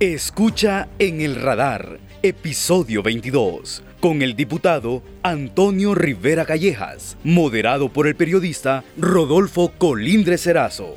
Escucha en el radar, episodio 22, con el diputado Antonio Rivera Callejas, moderado por el periodista Rodolfo Colindre Cerazo.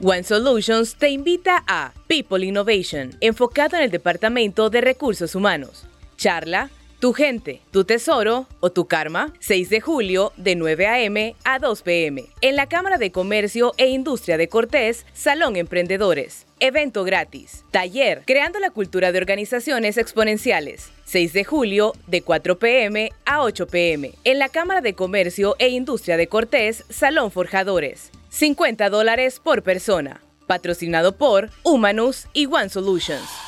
One Solutions te invita a People Innovation, enfocado en el Departamento de Recursos Humanos. Charla tu gente, tu tesoro o tu karma, 6 de julio de 9 a.m. a 2 p.m. En la Cámara de Comercio e Industria de Cortés, Salón Emprendedores. Evento gratis. Taller, creando la cultura de organizaciones exponenciales. 6 de julio de 4 p.m. a 8 p.m. En la Cámara de Comercio e Industria de Cortés, Salón Forjadores. 50 dólares por persona. Patrocinado por Humanus y One Solutions.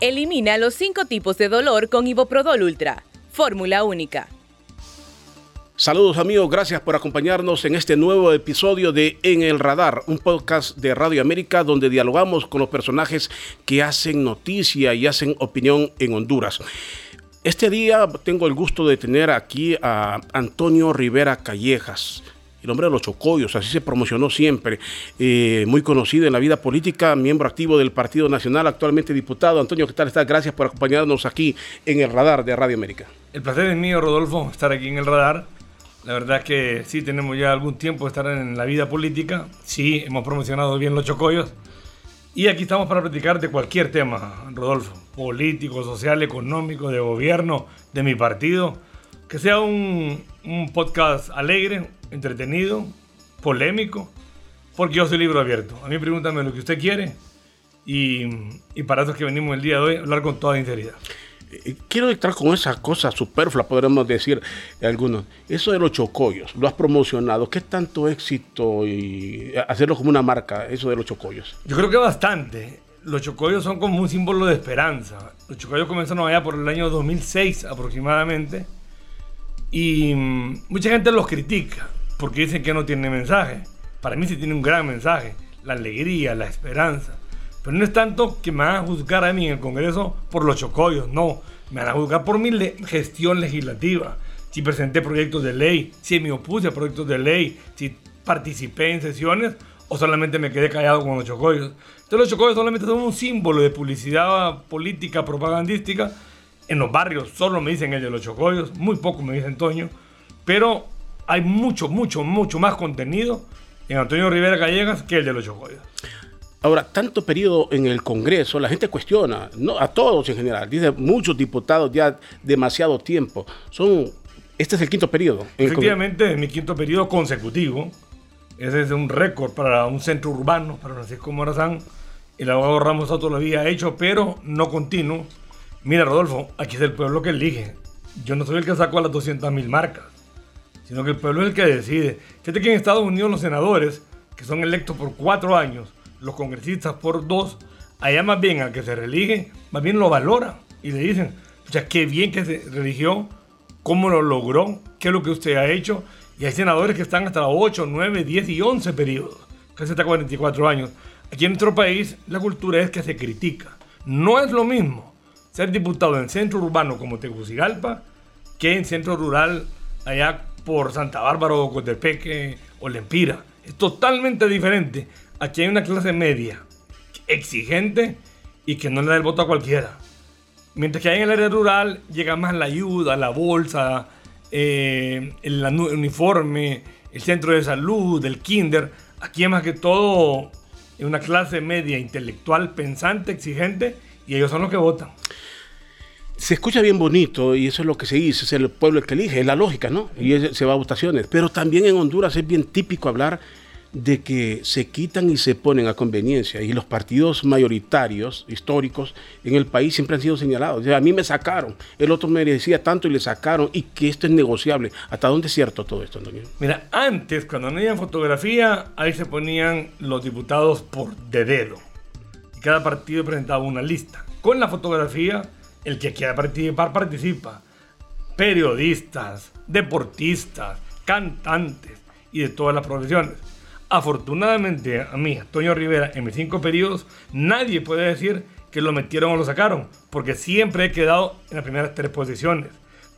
Elimina los cinco tipos de dolor con Iboprodol Ultra. Fórmula única. Saludos amigos, gracias por acompañarnos en este nuevo episodio de En el Radar, un podcast de Radio América donde dialogamos con los personajes que hacen noticia y hacen opinión en Honduras. Este día tengo el gusto de tener aquí a Antonio Rivera Callejas el hombre de los chocollos, así se promocionó siempre, eh, muy conocido en la vida política, miembro activo del Partido Nacional, actualmente diputado. Antonio, ¿qué tal estás? Gracias por acompañarnos aquí en el radar de Radio América. El placer es mío, Rodolfo, estar aquí en el radar. La verdad es que sí, tenemos ya algún tiempo de estar en la vida política, sí, hemos promocionado bien los chocollos. Y aquí estamos para platicar de cualquier tema, Rodolfo, político, social, económico, de gobierno, de mi partido. Que sea un, un podcast alegre, entretenido, polémico, porque yo soy libro abierto. A mí pregúntame lo que usted quiere y, y para eso es que venimos el día de hoy hablar con toda sinceridad. Eh, quiero entrar con esa cosa superflua, podríamos decir algunos. Eso de los chocollos, lo has promocionado. ¿Qué tanto éxito y hacerlo como una marca, eso de los chocollos? Yo creo que bastante. Los chocollos son como un símbolo de esperanza. Los chocollos comenzaron allá por el año 2006 aproximadamente. Y mm, mucha gente los critica porque dicen que no tiene mensaje. Para mí sí tiene un gran mensaje, la alegría, la esperanza. Pero no es tanto que me van a juzgar a mí en el Congreso por los chocollos, no. Me van a juzgar por mi gestión legislativa. Si presenté proyectos de ley, si me opuse a proyectos de ley, si participé en sesiones o solamente me quedé callado con los chocollos. Entonces los chocollos solamente son un símbolo de publicidad política, propagandística. En los barrios solo me dicen el de los chocollos, muy poco me dicen Toño. Pero hay mucho, mucho, mucho más contenido en Antonio Rivera Gallegas que el de los Chocollos. Ahora, tanto periodo en el Congreso, la gente cuestiona, no a todos en general, dice muchos diputados ya demasiado tiempo. Son, este es el quinto periodo. Efectivamente, es mi quinto periodo consecutivo. Ese es un récord para un centro urbano, para Francisco Morazán. El abogado Ramos Soto lo había hecho, pero no continuo. Mira, Rodolfo, aquí es el pueblo que elige. Yo no soy el que sacó a las 200 mil marcas sino que el pueblo es el que decide. Fíjate que en Estados Unidos los senadores, que son electos por cuatro años, los congresistas por dos, allá más bien al que se reelige, más bien lo valora y le dicen, sea, qué bien que se religió, cómo lo logró, qué es lo que usted ha hecho. Y hay senadores que están hasta 8, 9, 10 y 11 periodos, casi hasta 44 años. Aquí en nuestro país la cultura es que se critica. No es lo mismo ser diputado en centro urbano como Tegucigalpa que en centro rural allá por Santa Bárbara o Cotepeque o Lempira. Es totalmente diferente. Aquí hay una clase media exigente y que no le da el voto a cualquiera. Mientras que hay en el área rural llega más la ayuda, la bolsa, eh, el, uniforme, el centro de salud, el kinder. Aquí es más que todo una clase media intelectual, pensante, exigente, y ellos son los que votan se escucha bien bonito y eso es lo que se dice, es el pueblo el que elige, es la lógica, ¿no? Y se va a votaciones. Pero también en Honduras es bien típico hablar de que se quitan y se ponen a conveniencia. Y los partidos mayoritarios, históricos, en el país siempre han sido señalados. a mí me sacaron, el otro me decía tanto y le sacaron, y que esto es negociable. ¿Hasta dónde es cierto todo esto, Antonio? Mira, antes, cuando no había fotografía, ahí se ponían los diputados por de dedo. Cada partido presentaba una lista. Con la fotografía el que quiera participar, participa. Periodistas, deportistas, cantantes y de todas las profesiones. Afortunadamente, a mí, Antonio Rivera, en mis cinco periodos, nadie puede decir que lo metieron o lo sacaron, porque siempre he quedado en las primeras tres posiciones.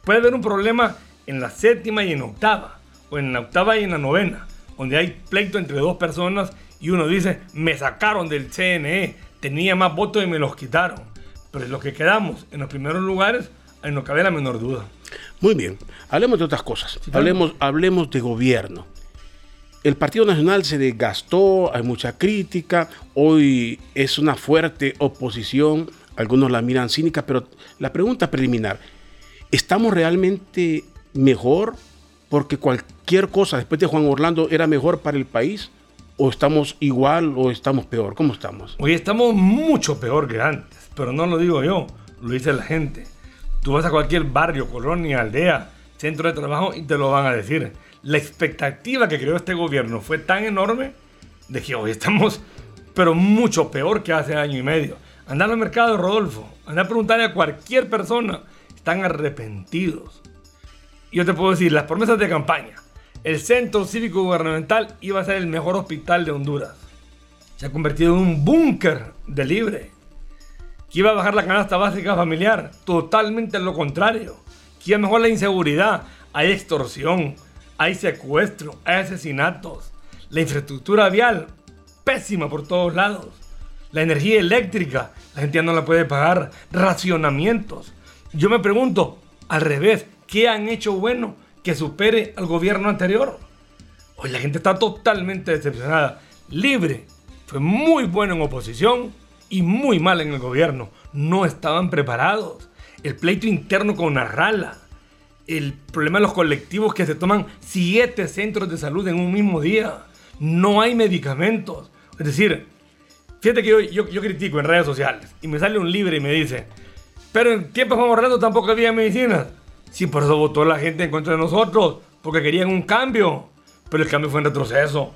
Puede haber un problema en la séptima y en octava, o en la octava y en la novena, donde hay pleito entre dos personas y uno dice, me sacaron del CNE, tenía más votos y me los quitaron. Pero los que quedamos en los primeros lugares, ahí no cabe la menor duda. Muy bien, hablemos de otras cosas. hablemos, hablemos de gobierno. El Partido Nacional se desgastó, hay mucha crítica, hoy es una fuerte oposición, algunos la miran cínica, pero la pregunta preliminar, ¿estamos realmente mejor porque cualquier cosa después de Juan Orlando era mejor para el país? ¿O estamos igual o estamos peor? ¿Cómo estamos? Hoy estamos mucho peor que antes, pero no lo digo yo, lo dice la gente. Tú vas a cualquier barrio, colonia, aldea, centro de trabajo y te lo van a decir. La expectativa que creó este gobierno fue tan enorme de que hoy estamos, pero mucho peor que hace año y medio. Andar al mercado, Rodolfo, andar a preguntarle a cualquier persona, están arrepentidos. Yo te puedo decir, las promesas de campaña, el Centro Cívico Gubernamental iba a ser el mejor hospital de Honduras. Se ha convertido en un búnker de libre. Que iba a bajar la canasta básica familiar. Totalmente lo contrario. Que iba a mejorar la inseguridad. Hay extorsión, hay secuestro, hay asesinatos. La infraestructura vial, pésima por todos lados. La energía eléctrica, la gente ya no la puede pagar. Racionamientos. Yo me pregunto, al revés, ¿qué han hecho bueno? Que supere al gobierno anterior. Hoy la gente está totalmente decepcionada. Libre fue muy bueno en oposición y muy mal en el gobierno. No estaban preparados. El pleito interno con Arrala. El problema de los colectivos que se toman siete centros de salud en un mismo día. No hay medicamentos. Es decir, fíjate que yo, yo, critico en redes sociales y me sale un libre y me dice, pero en tiempos como ahorrando tampoco había medicinas. Sí, por eso votó la gente en contra de nosotros, porque querían un cambio, pero el cambio fue en retroceso.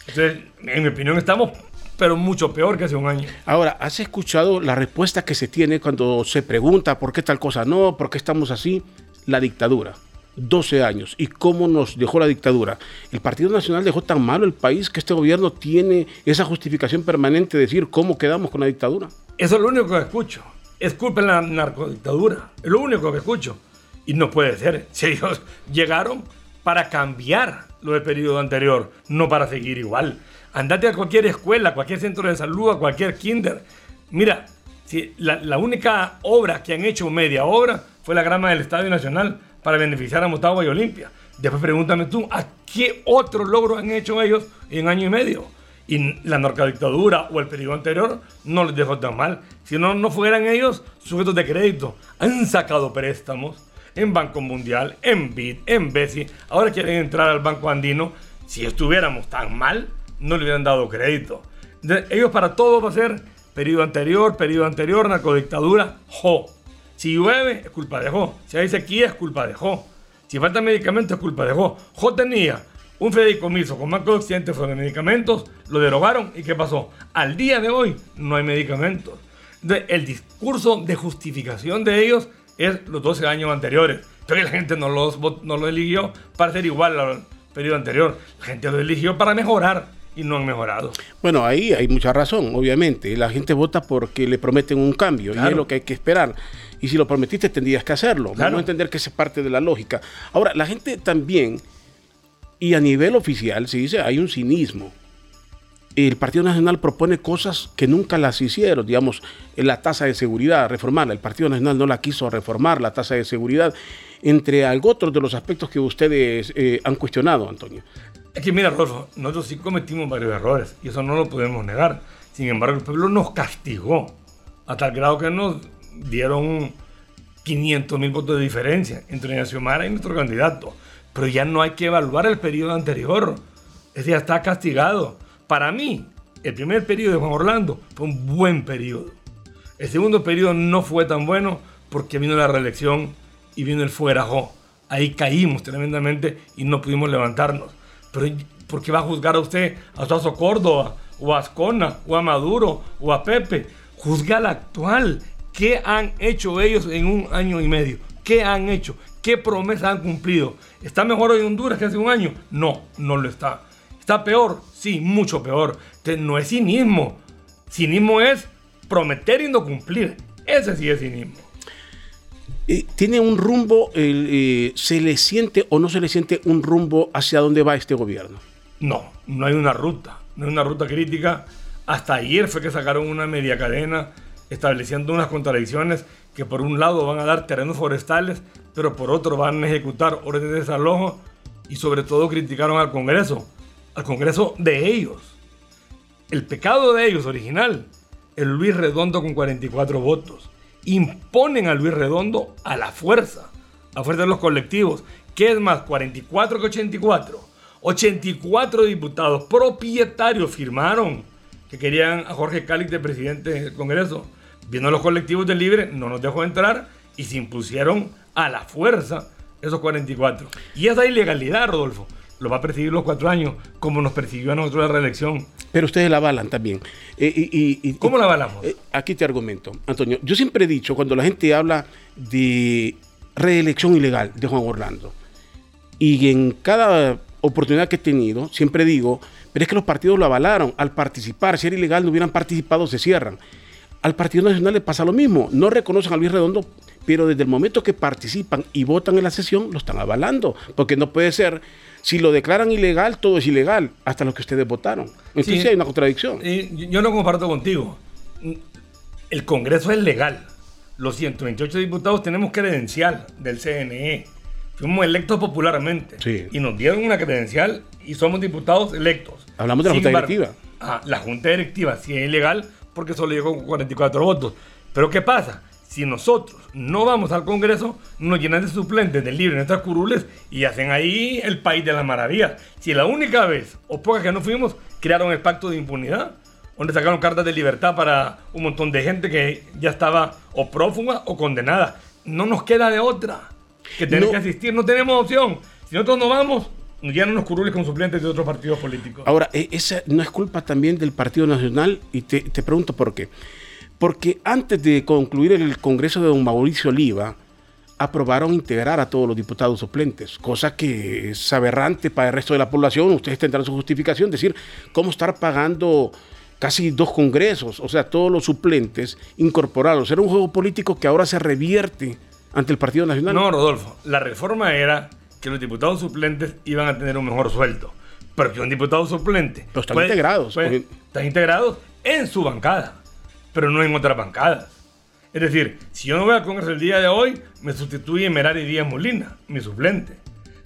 Entonces, en mi opinión, estamos pero mucho peor que hace un año. Ahora, ¿has escuchado la respuesta que se tiene cuando se pregunta por qué tal cosa no, por qué estamos así? La dictadura. 12 años. ¿Y cómo nos dejó la dictadura? El Partido Nacional dejó tan malo el país que este gobierno tiene esa justificación permanente de decir cómo quedamos con la dictadura. Eso es lo único que escucho. Es culpa de la narcodictadura. Es lo único que escucho. Y no puede ser. Si ellos llegaron para cambiar lo del periodo anterior, no para seguir igual. Andate a cualquier escuela, a cualquier centro de salud, a cualquier kinder. Mira, si la, única obra que han hecho, media obra, fue la grama del Estadio Nacional para beneficiar a Motagua y Olimpia. Después pregúntame tú, ¿a qué otro logro han hecho ellos en año y medio? Y la narcodictadura o el periodo anterior no les dejó tan mal. Si no, no fueran ellos sujetos de crédito. Han sacado préstamos en Banco Mundial, en BID, en BESI. Ahora quieren entrar al Banco Andino. Si estuviéramos tan mal, no le hubieran dado crédito. ellos para todo va a ser periodo anterior, periodo anterior, narcodictadura, jo. Si llueve, es culpa de Jo. Si hay sequía, es culpa de Jo. Si falta medicamentos, es culpa de Jo. Jo tenía un fideicomiso con Banco de Occidente de medicamentos, lo derogaron y ¿qué pasó? Al día de hoy no hay medicamentos. el discurso de justificación de ellos es los 12 años anteriores. Pero la gente no, los, no lo eligió para ser igual al periodo anterior. La gente lo eligió para mejorar y no han mejorado. Bueno, ahí hay mucha razón, obviamente. La gente vota porque le prometen un cambio y es lo que hay que esperar. Y si lo prometiste, tendrías que hacerlo. Vamos a entender que es parte de la lógica. Ahora, la gente también, y a nivel oficial, se dice, hay un cinismo el Partido Nacional propone cosas que nunca las hicieron, digamos, la tasa de seguridad, reformarla. El Partido Nacional no la quiso reformar, la tasa de seguridad, entre algo otros de los aspectos que ustedes eh, han cuestionado, Antonio. Es que mira, Rolfo, nosotros sí cometimos varios errores y eso no lo podemos negar. Sin embargo, el pueblo nos castigó a tal grado que nos dieron 500 mil votos de diferencia entre Nacional y nuestro candidato. Pero ya no hay que evaluar el periodo anterior. Ese ya está castigado. Para mí, el primer periodo de Juan Orlando fue un buen periodo. El segundo periodo no fue tan bueno porque vino la reelección y vino el fuerajo. Ahí caímos tremendamente y no pudimos levantarnos. Pero ¿por qué va a juzgar a usted a Suazo Córdoba, o a Ascona, o a Maduro, o a Pepe? Juzga al actual. ¿Qué han hecho ellos en un año y medio? ¿Qué han hecho? ¿Qué promesas han cumplido? ¿Está mejor hoy Honduras que hace un año? No, no lo está. ¿Está peor? Sí, mucho peor. no es cinismo. Cinismo es prometer y no cumplir. Ese sí es cinismo. ¿Tiene un rumbo, eh, se le siente o no se le siente un rumbo hacia dónde va este gobierno? No, no hay una ruta. No hay una ruta crítica. Hasta ayer fue que sacaron una media cadena estableciendo unas contradicciones que por un lado van a dar terrenos forestales, pero por otro van a ejecutar órdenes de desalojo y sobre todo criticaron al Congreso, al Congreso de ellos. El pecado de ellos original, el Luis Redondo con 44 votos. Imponen a Luis Redondo a la fuerza, a fuerza de los colectivos. ¿Qué es más? 44 que 84. 84 diputados propietarios firmaron que querían a Jorge Cáliz de presidente del Congreso. Viendo los colectivos del Libre, no nos dejó entrar y se impusieron a la fuerza esos 44. Y esa ilegalidad, Rodolfo, lo va a perseguir los cuatro años, como nos persiguió a nosotros la reelección. Pero ustedes la avalan también. Eh, y, ¿Cómo la avalamos? Eh, aquí te argumento, Antonio. Yo siempre he dicho, cuando la gente habla de reelección ilegal de Juan Orlando, y en cada oportunidad que he tenido, siempre digo, pero es que los partidos lo avalaron. Al participar, si era ilegal, no hubieran participado, se cierran. Al Partido Nacional le pasa lo mismo. No reconocen a Luis Redondo, pero desde el momento que participan y votan en la sesión, lo están avalando. Porque no puede ser, si lo declaran ilegal, todo es ilegal, hasta lo que ustedes votaron. Entonces sí, hay una contradicción. yo no comparto contigo. El Congreso es legal. Los 128 diputados tenemos credencial del CNE. Fuimos electos popularmente. Y nos dieron una credencial y somos diputados electos. Hablamos de la Junta Directiva. Ah, la Junta Directiva sí es ilegal porque solo llegó con 44 votos. Pero ¿qué pasa? Si nosotros no vamos al Congreso, nos llenan de suplentes del libre en nuestras curules y hacen ahí el país de las maravillas. Si la única vez o pocas que no fuimos, crearon el pacto de impunidad, donde sacaron cartas de libertad para un montón de gente que ya estaba o prófuga o condenada. No nos queda de otra que tener que asistir, no tenemos opción. Si nosotros no vamos, nos llenan los curules con suplentes de otros partidos políticos. Ahora, e, esa no es culpa también del Partido Nacional y te, pregunto por qué. Porque antes de concluir el Congreso de don Mauricio Oliva, aprobaron integrar a todos los diputados suplentes, cosa que es aberrante para el resto de la población. Ustedes tendrán su justificación, decir, ¿cómo estar pagando casi dos congresos? O sea, todos los suplentes incorporados. Era un juego político que ahora se revierte ante el Partido Nacional. No, Rodolfo, la reforma era que los diputados suplentes iban a tener un mejor sueldo. Pero que un diputado suplente. Pero están integrados. están integrados en su bancada, pero no en otras bancadas. Es decir, si yo no voy al Congreso el día de hoy, me sustituye Merari Díaz Molina, mi suplente.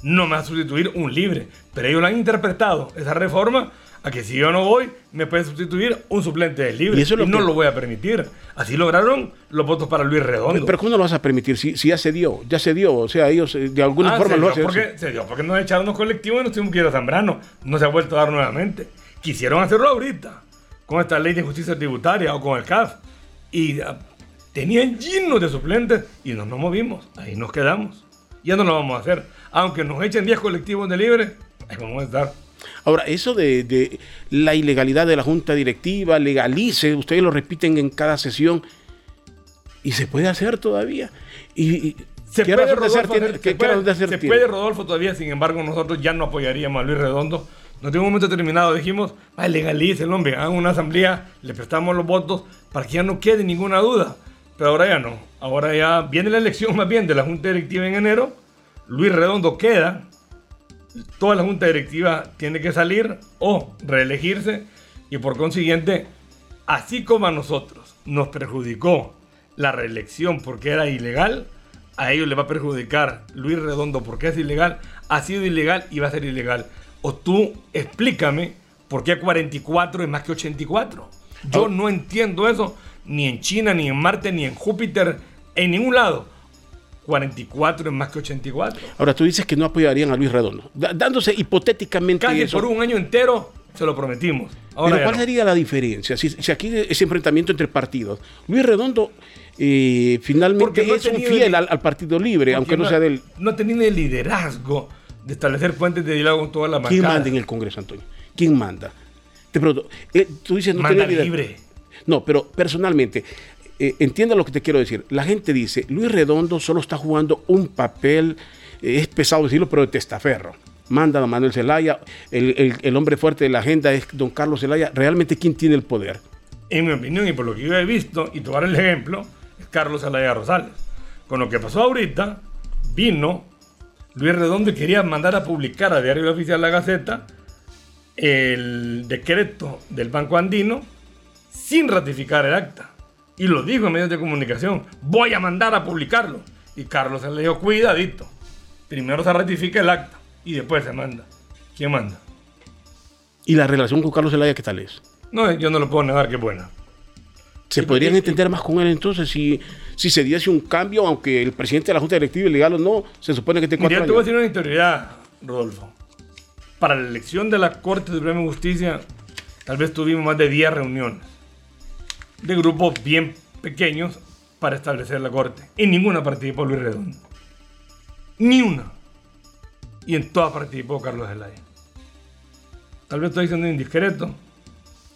No me va a sustituir un libre. Pero ellos lo han interpretado, esa reforma, a que si yo no voy, me puede sustituir un suplente de libre. Y, eso no lo voy a permitir. Así lograron los votos para Luis Redondo. Pero ¿cómo no lo vas a permitir si, si ya se dio? Ya se dio. O sea, ellos eh, de alguna ah, forma lo hacen. Porque, se dio porque nos echaron los colectivos y nos tuvimos que ir a Zambrano. No se ha vuelto a dar nuevamente. Quisieron hacerlo ahorita, con esta ley de justicia tributaria o con el CAF. Y ah, tenían llenos de suplentes y no nos movimos. Ahí nos quedamos. Ya no lo vamos a hacer. Aunque nos echen 10 colectivos de libre, ahí vamos a estar. Ahora, eso de, la ilegalidad de la junta directiva, legalice, ustedes lo repiten en cada sesión, y se puede hacer todavía. Y, se puede, Rodolfo, se, puede, Rodolfo, todavía, sin embargo, nosotros ya no apoyaríamos a Luis Redondo. No tengo un momento determinado dijimos, legalice el hombre, hagan una asamblea, le prestamos los votos para que ya no quede ninguna duda. Pero ahora ya no. Ahora ya viene la elección más bien de la Junta Directiva en enero. Luis Redondo queda, toda la junta directiva tiene que salir o reelegirse y por consiguiente, así como a nosotros nos perjudicó la reelección porque era ilegal, a ellos les va a perjudicar Luis Redondo porque es ilegal, ha sido ilegal y va a ser ilegal. O tú explícame por qué 44 es más que 84. Yo no entiendo eso ni en China, ni en Marte, ni en Júpiter, en ningún lado. 44 es más que 84. Ahora, tú dices que no apoyarían a Luis Redondo, dándose hipotéticamente Casi por un año entero se lo prometimos. Pero ¿cuál sería la diferencia? Si, aquí ese enfrentamiento entre partidos. Luis Redondo eh, finalmente es un fiel al, Partido Libre, aunque no, sea del... No ha tenido el liderazgo de establecer fuentes de diálogo con toda la ¿Quién manda en el Congreso, Antonio? ¿Quién manda? Te pregunto, eh, tú dices no manda libre. No, pero personalmente, eh, entienda lo que te quiero decir. La gente dice, Luis Redondo solo está jugando un papel, eh, es pesado decirlo, pero de testaferro. Manda a Manuel Zelaya, el, hombre fuerte de la agenda es don Carlos Zelaya. ¿Realmente quién tiene el poder? En mi opinión, y por lo que yo he visto, y tomar el ejemplo, es Carlos Zelaya Rosales. Con lo que pasó ahorita, vino Luis Redondo quería mandar a publicar a Diario Oficial La Gaceta el decreto del Banco Andino sin ratificar el acta. Y lo dijo en medios de comunicación. Voy a mandar a publicarlo. Y Carlos se le dijo, cuidadito. Primero se ratifica el acta y después se manda. ¿Quién manda? ¿Y la relación con Carlos Zelaya qué tal es? No, yo no lo puedo negar que es buena. ¿Se podrían entender más con él entonces si, si se diese un cambio, aunque el presidente de la Junta Directiva es legal o no, se supone que tiene cuatro Mira, te voy a decir una historia, Rodolfo. Para la elección de la Corte Suprema de Justicia, tal vez tuvimos más de 10 reuniones de grupos bien pequeños para establecer la Corte. Y ninguna participó Luis Redondo. Ni una. Y en todas participó Carlos Zelaya. Tal vez estoy siendo indiscreto,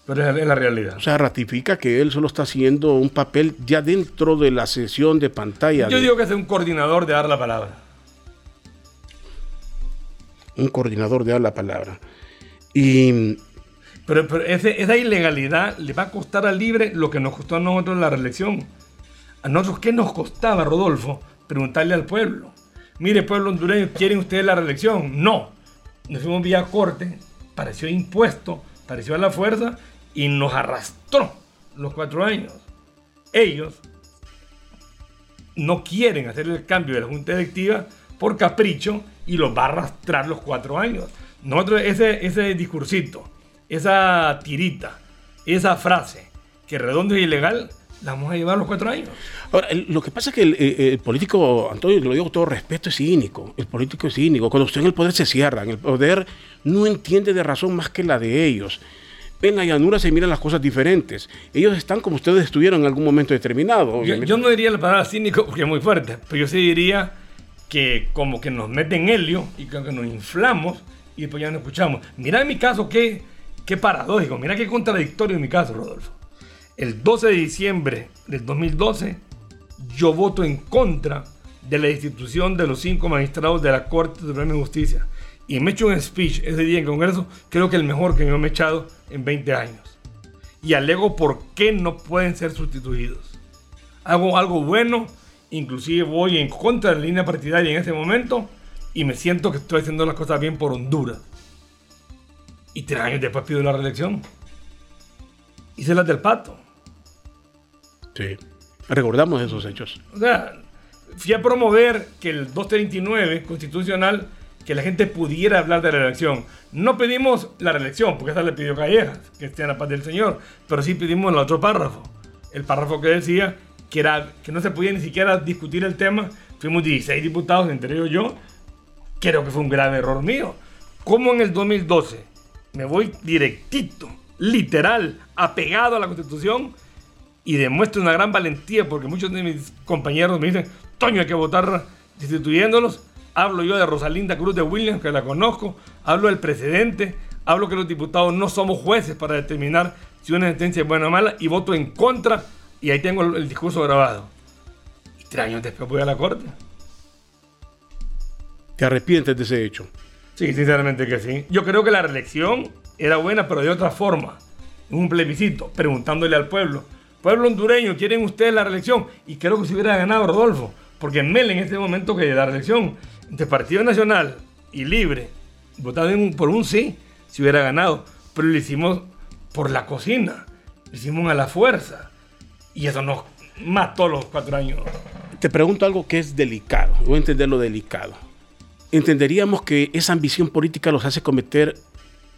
pero es la realidad. O sea, ratifica que él solo está haciendo un papel ya dentro de la sesión de pantalla. Yo digo que es un coordinador de dar la palabra. Un coordinador de dar la palabra. Y. Pero, esa ilegalidad le va a costar al libre lo que nos costó a nosotros la reelección. A nosotros, ¿qué nos costaba, Rodolfo? Preguntarle al pueblo. Mire, pueblo hondureño, ¿quieren ustedes la reelección? No. Nos fuimos vía corte, pareció impuesto, pareció a la fuerza y nos arrastró los cuatro años. Ellos no quieren hacer el cambio de la Junta Directiva por capricho y los va a arrastrar los cuatro años. Nosotros, ese, ese discursito, esa tirita, esa frase que redondo y ilegal, la vamos a llevar los cuatro años. Ahora, lo que pasa es que el, político, Antonio, lo digo con todo respeto, es cínico. El político es cínico. Cuando usted en el poder se cierra, en el poder no entiende de razón más que la de ellos en la llanura se miran las cosas diferentes. Ellos están como ustedes estuvieron en algún momento determinado. Yo, no diría la palabra cínico porque es muy fuerte, pero yo sí diría que como que nos meten helio y que nos inflamos y después ya no escuchamos. Mira en mi caso qué, qué paradójico, mira qué contradictorio en mi caso, Rodolfo. El 12 de diciembre del 2012 yo voto en contra de la institución de los cinco magistrados de la Corte Suprema de Justicia y me he hecho un speech ese día en Congreso, creo que el mejor que me he echado en 20 años. Y alego por qué no pueden ser sustituidos. Hago algo bueno, inclusive voy en contra de la línea partidaria en ese momento y me siento que estoy haciendo las cosas bien por Honduras. Y tres años después pido la reelección. Hice las del pato. Sí, recordamos esos hechos. O sea, fui a promover que el 239 constitucional que la gente pudiera hablar de la reelección. No pedimos la reelección, porque esa le pidió Callejas, que esté en la paz del Señor, pero sí pedimos el otro párrafo, el párrafo que decía que, era, que no se podía ni siquiera discutir el tema. Fuimos 16 diputados, entre yo, creo que fue un grave error mío. Como en el 2012 me voy directito, literal, apegado a la Constitución y demuestro una gran valentía, porque muchos de mis compañeros me dicen, Toño, hay que votar destituyéndolos hablo yo de Rosalinda Cruz de Williams, que la conozco, hablo del presidente, hablo que los diputados no somos jueces para determinar si una sentencia es buena o mala y voto en contra y ahí tengo el, discurso grabado. Y tres años después voy a la corte. ¿Te arrepientes de ese hecho? Sí, sinceramente que sí. Yo creo que la reelección era buena, pero de otra forma. Un plebiscito, preguntándole al pueblo. Pueblo hondureño, ¿quieren ustedes la reelección? Y creo que se hubiera ganado Rodolfo. Porque Mel en este momento que la reelección entre Partido Nacional y Libre, votado por un sí, si hubiera ganado. Pero lo hicimos por la cocina, lo hicimos a la fuerza. Y eso nos mató los cuatro años. Te pregunto algo que es delicado, voy a entender lo delicado. Entenderíamos que esa ambición política los hace cometer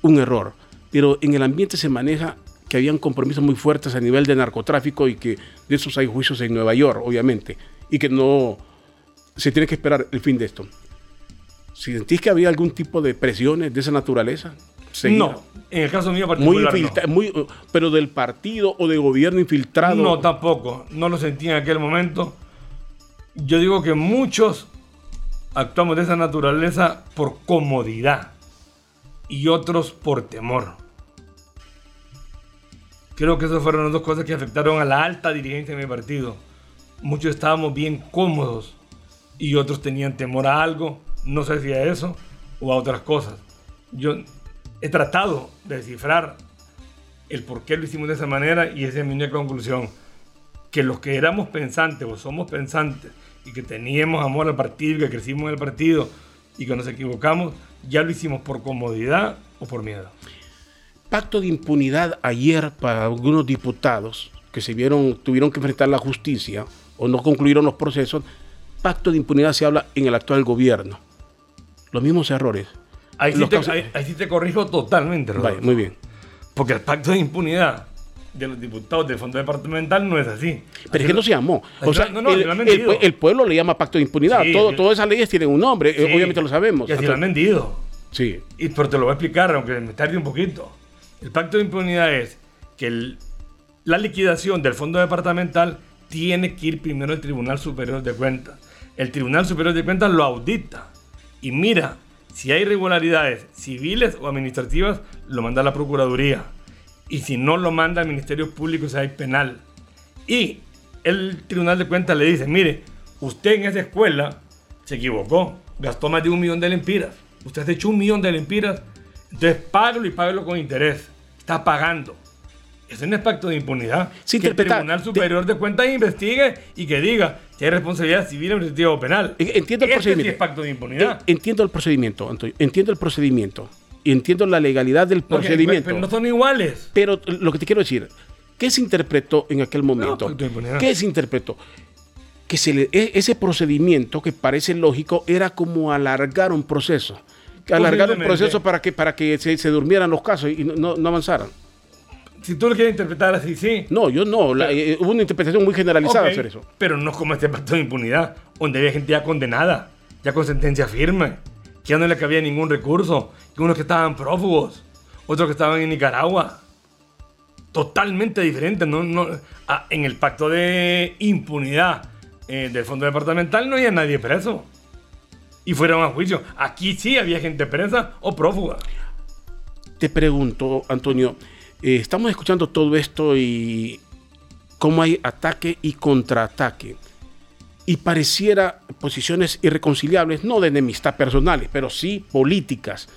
un error, pero en el ambiente se maneja que habían compromisos muy fuertes a nivel de narcotráfico y que de esos hay juicios en Nueva York, obviamente, y que no se tiene que esperar el fin de esto. Si ¿Sentís que había algún tipo de presiones de esa naturaleza? No, en el caso mío particular muy, muy Pero del partido o de gobierno infiltrado. No, tampoco. No lo sentí en aquel momento. Yo digo que muchos actuamos de esa naturaleza por comodidad y otros por temor. Creo que esas fueron las dos cosas que afectaron a la alta dirigencia de mi partido. Muchos estábamos bien cómodos y otros tenían temor a algo, no sé si a eso o a otras cosas. Yo he tratado de descifrar el por qué lo hicimos de esa manera y esa es mi única conclusión. Que los que éramos pensantes o somos pensantes y que teníamos amor al partido que crecimos en el partido y que nos equivocamos, ya lo hicimos por comodidad o por miedo. pacto de impunidad ayer para algunos diputados que se vieron, tuvieron que enfrentar la justicia o no concluyeron los procesos, pacto de impunidad se habla en el actual gobierno. Los mismos errores. Ahí, sí te, casos- ahí- ahí sí te corrijo totalmente. Vaya, muy bien. Porque el pacto de impunidad de los diputados del Fondo Departamental no es así. Pero es que no se llamó. O sea, No, no, el, se lo han el el pueblo le llama pacto de impunidad. Sí, Todo, todas esas leyes tienen un nombre, eh, Sí, obviamente lo sabemos. Y así lo han vendido. Sí. Y, pero te lo voy a explicar, aunque me tarde un poquito. El pacto de impunidad es que el- la liquidación del fondo departamental tiene que ir primero al Tribunal Superior de Cuentas. El Tribunal Superior de Cuentas lo audita y mira si hay irregularidades civiles o administrativas, lo manda a la Procuraduría. Y si no lo manda al Ministerio Público, si hay penal. Y el Tribunal de Cuentas le dice, mire, usted en esa escuela se equivocó, gastó más de un millón de lempiras. Usted se echó un millón de lempiras, entonces págalo y págalo con interés. Está pagando. Ese no es pacto de impunidad. Sí, que el Tribunal Superior de Cuentas investigue y que diga si hay responsabilidad civil, administrativa o penal. Eh, entiendo el Este sí procedimiento. es pacto de impunidad. Eh, Entiendo el procedimiento, Antonio. Entiendo el procedimiento. Y entiendo la legalidad del procedimiento. Pero no son iguales. Pero lo que te quiero decir, ¿qué se interpretó en aquel momento? pacto de impunidad. ¿Qué se interpretó? Que se le- e- ese procedimiento que parece lógico era como alargar un proceso. Alargar un proceso para que, para que se, se durmieran los casos y no avanzaran. Si tú lo quieres interpretar así, sí. No, yo no. la- eh, hubo una interpretación muy generalizada Ok, sobre eso. Pero no como este pacto de impunidad, donde había gente ya condenada, ya con sentencia firme, que ya no le cabía ningún recurso, que unos que estaban prófugos, otros que estaban en Nicaragua. Totalmente diferente. No, no, ah, en el pacto de impunidad eh, del Fondo Departamental no había nadie preso. Y fueron a juicio. Aquí sí había gente presa o prófuga. Te pregunto, Antonio, eh, estamos escuchando todo esto y cómo hay ataque y contraataque. Y pareciera posiciones irreconciliables, no de enemistad personales, pero sí políticas.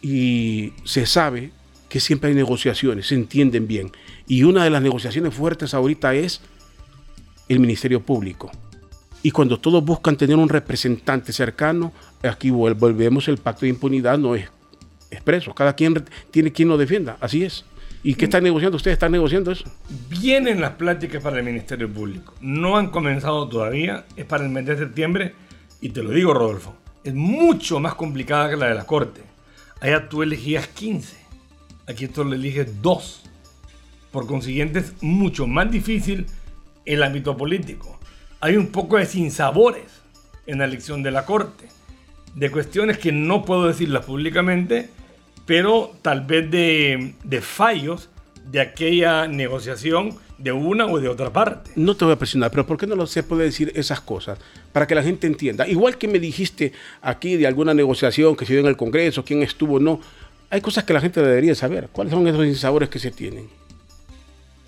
Y se sabe que siempre hay negociaciones, se entienden bien. Y una de las negociaciones fuertes ahorita es el Ministerio Público. Y cuando todos buscan tener un representante cercano, aquí vol- volvemos el pacto de impunidad, no es expreso. Cada quien tiene quien lo defienda, así es. ¿Y qué están negociando? ¿Ustedes están negociando eso? Vienen las pláticas para el Ministerio Público. No han comenzado todavía. Es para el mes de septiembre. Y te lo digo, Rodolfo. Es mucho más complicada que la de la Corte. Allá tú elegías 15. Aquí tú le eliges 2. Por consiguiente, es mucho más difícil el ámbito político. Hay un poco de sinsabores en la elección de la Corte. De cuestiones que no puedo decirlas públicamente, pero tal vez de, de fallos de aquella negociación de una o de otra parte. No te voy a presionar, pero ¿por qué no lo se puede decir esas cosas? Para que la gente entienda. Igual que me dijiste aquí de alguna negociación que se dio en el Congreso, quién estuvo, no. Hay cosas que la gente debería saber. ¿Cuáles son esos insabores que se tienen?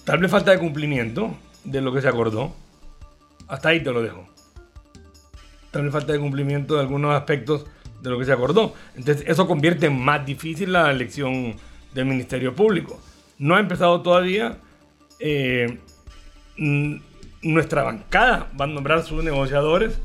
Tal vez falta de cumplimiento de lo que se acordó. Hasta ahí te lo dejo. Tal vez falta de cumplimiento de algunos aspectos de lo que se acordó. Entonces eso convierte en más difícil la elección del Ministerio Público. No ha empezado todavía. eh, nuestra bancada va a nombrar sus negociadores.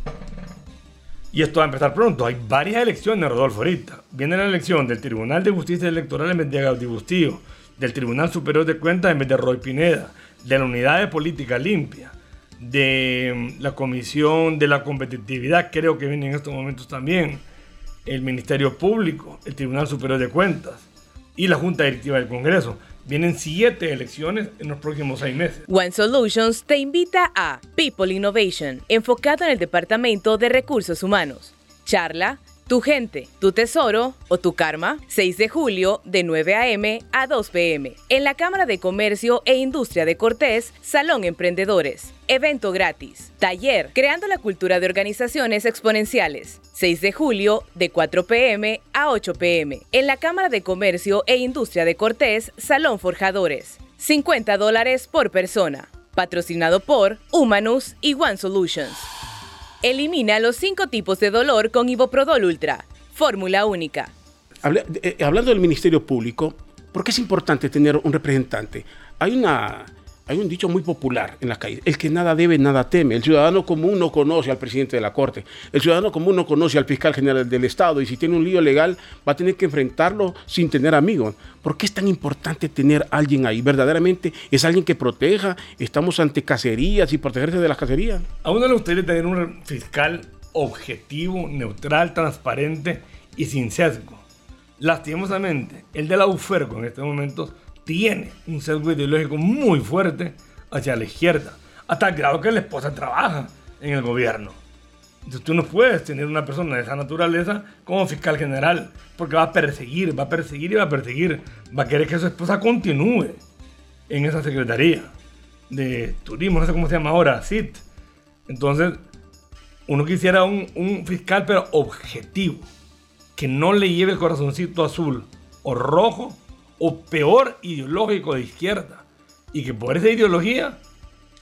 Y esto va a empezar pronto. Hay varias elecciones, Rodolfo, ahorita. Viene la elección del Tribunal de Justicia Electoral en vez de Gaudí Bustillo, del Tribunal Superior de Cuentas en vez de Roy Pineda, de la Unidad de Política Limpia, de mm, la Comisión de la Competitividad, creo que viene en estos momentos también, el Ministerio Público, el Tribunal Superior de Cuentas y la Junta Directiva del Congreso. Vienen siete elecciones en los próximos seis meses. One Solutions te invita a People Innovation, enfocado en el Departamento de Recursos Humanos. Charla, Tu gente, tu tesoro o tu karma, 6 de julio de 9 a.m. a 2 p.m. En la Cámara de Comercio e Industria de Cortés, Salón Emprendedores. Evento gratis. Taller, Creando la Cultura de Organizaciones Exponenciales. 6 de julio de 4 p.m. a 8 p.m. En la Cámara de Comercio e Industria de Cortés, Salón Forjadores. 50 dólares por persona. Patrocinado por Humanus y One Solutions. Elimina los cinco tipos de dolor con Iboprodol Ultra. Fórmula única. Hable- eh, hablando del Ministerio Público, ¿por qué es importante tener un representante? Hay una, hay un dicho muy popular en las calles, el que nada debe, nada teme. El ciudadano común no conoce al presidente de la Corte, el ciudadano común no conoce al fiscal general del Estado y si tiene un lío legal va a tener que enfrentarlo sin tener amigos. ¿Por qué es tan importante tener alguien ahí? ¿Verdaderamente es alguien que proteja? ¿Estamos ante cacerías y protegerse de las cacerías? A uno le gustaría tener un fiscal objetivo, neutral, transparente y sin sesgo. Lastimosamente, el de la UFERCO en este momento tiene un sesgo ideológico muy fuerte hacia la izquierda, hasta el grado que la esposa trabaja en el gobierno. Entonces tú no puedes tener una persona de esa naturaleza como fiscal general, porque va a perseguir, va a perseguir y va a perseguir, va a querer que su esposa continúe en esa secretaría de turismo, no sé cómo se llama ahora, CIT. Entonces, uno quisiera un, un fiscal pero objetivo, que no le lleve el corazoncito azul o rojo o peor ideológico de izquierda y que por esa ideología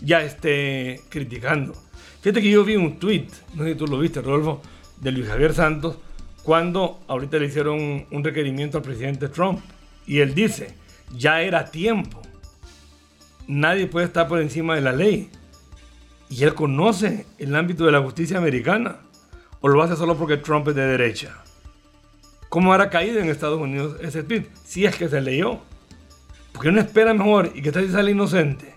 ya esté criticando. Fíjate que yo vi un tweet, no sé si tú lo viste, Rodolfo, de Luis Javier Santos, cuando ahorita le hicieron un requerimiento al presidente Trump. Y él dice, ya era tiempo. Nadie puede estar por encima de la ley. Y él conoce el ámbito de la justicia americana. ¿O lo hace solo porque Trump es de derecha? ¿Cómo habrá caído en Estados Unidos ese tweet? Si es que se leyó. Porque uno espera mejor y que tal sale inocente.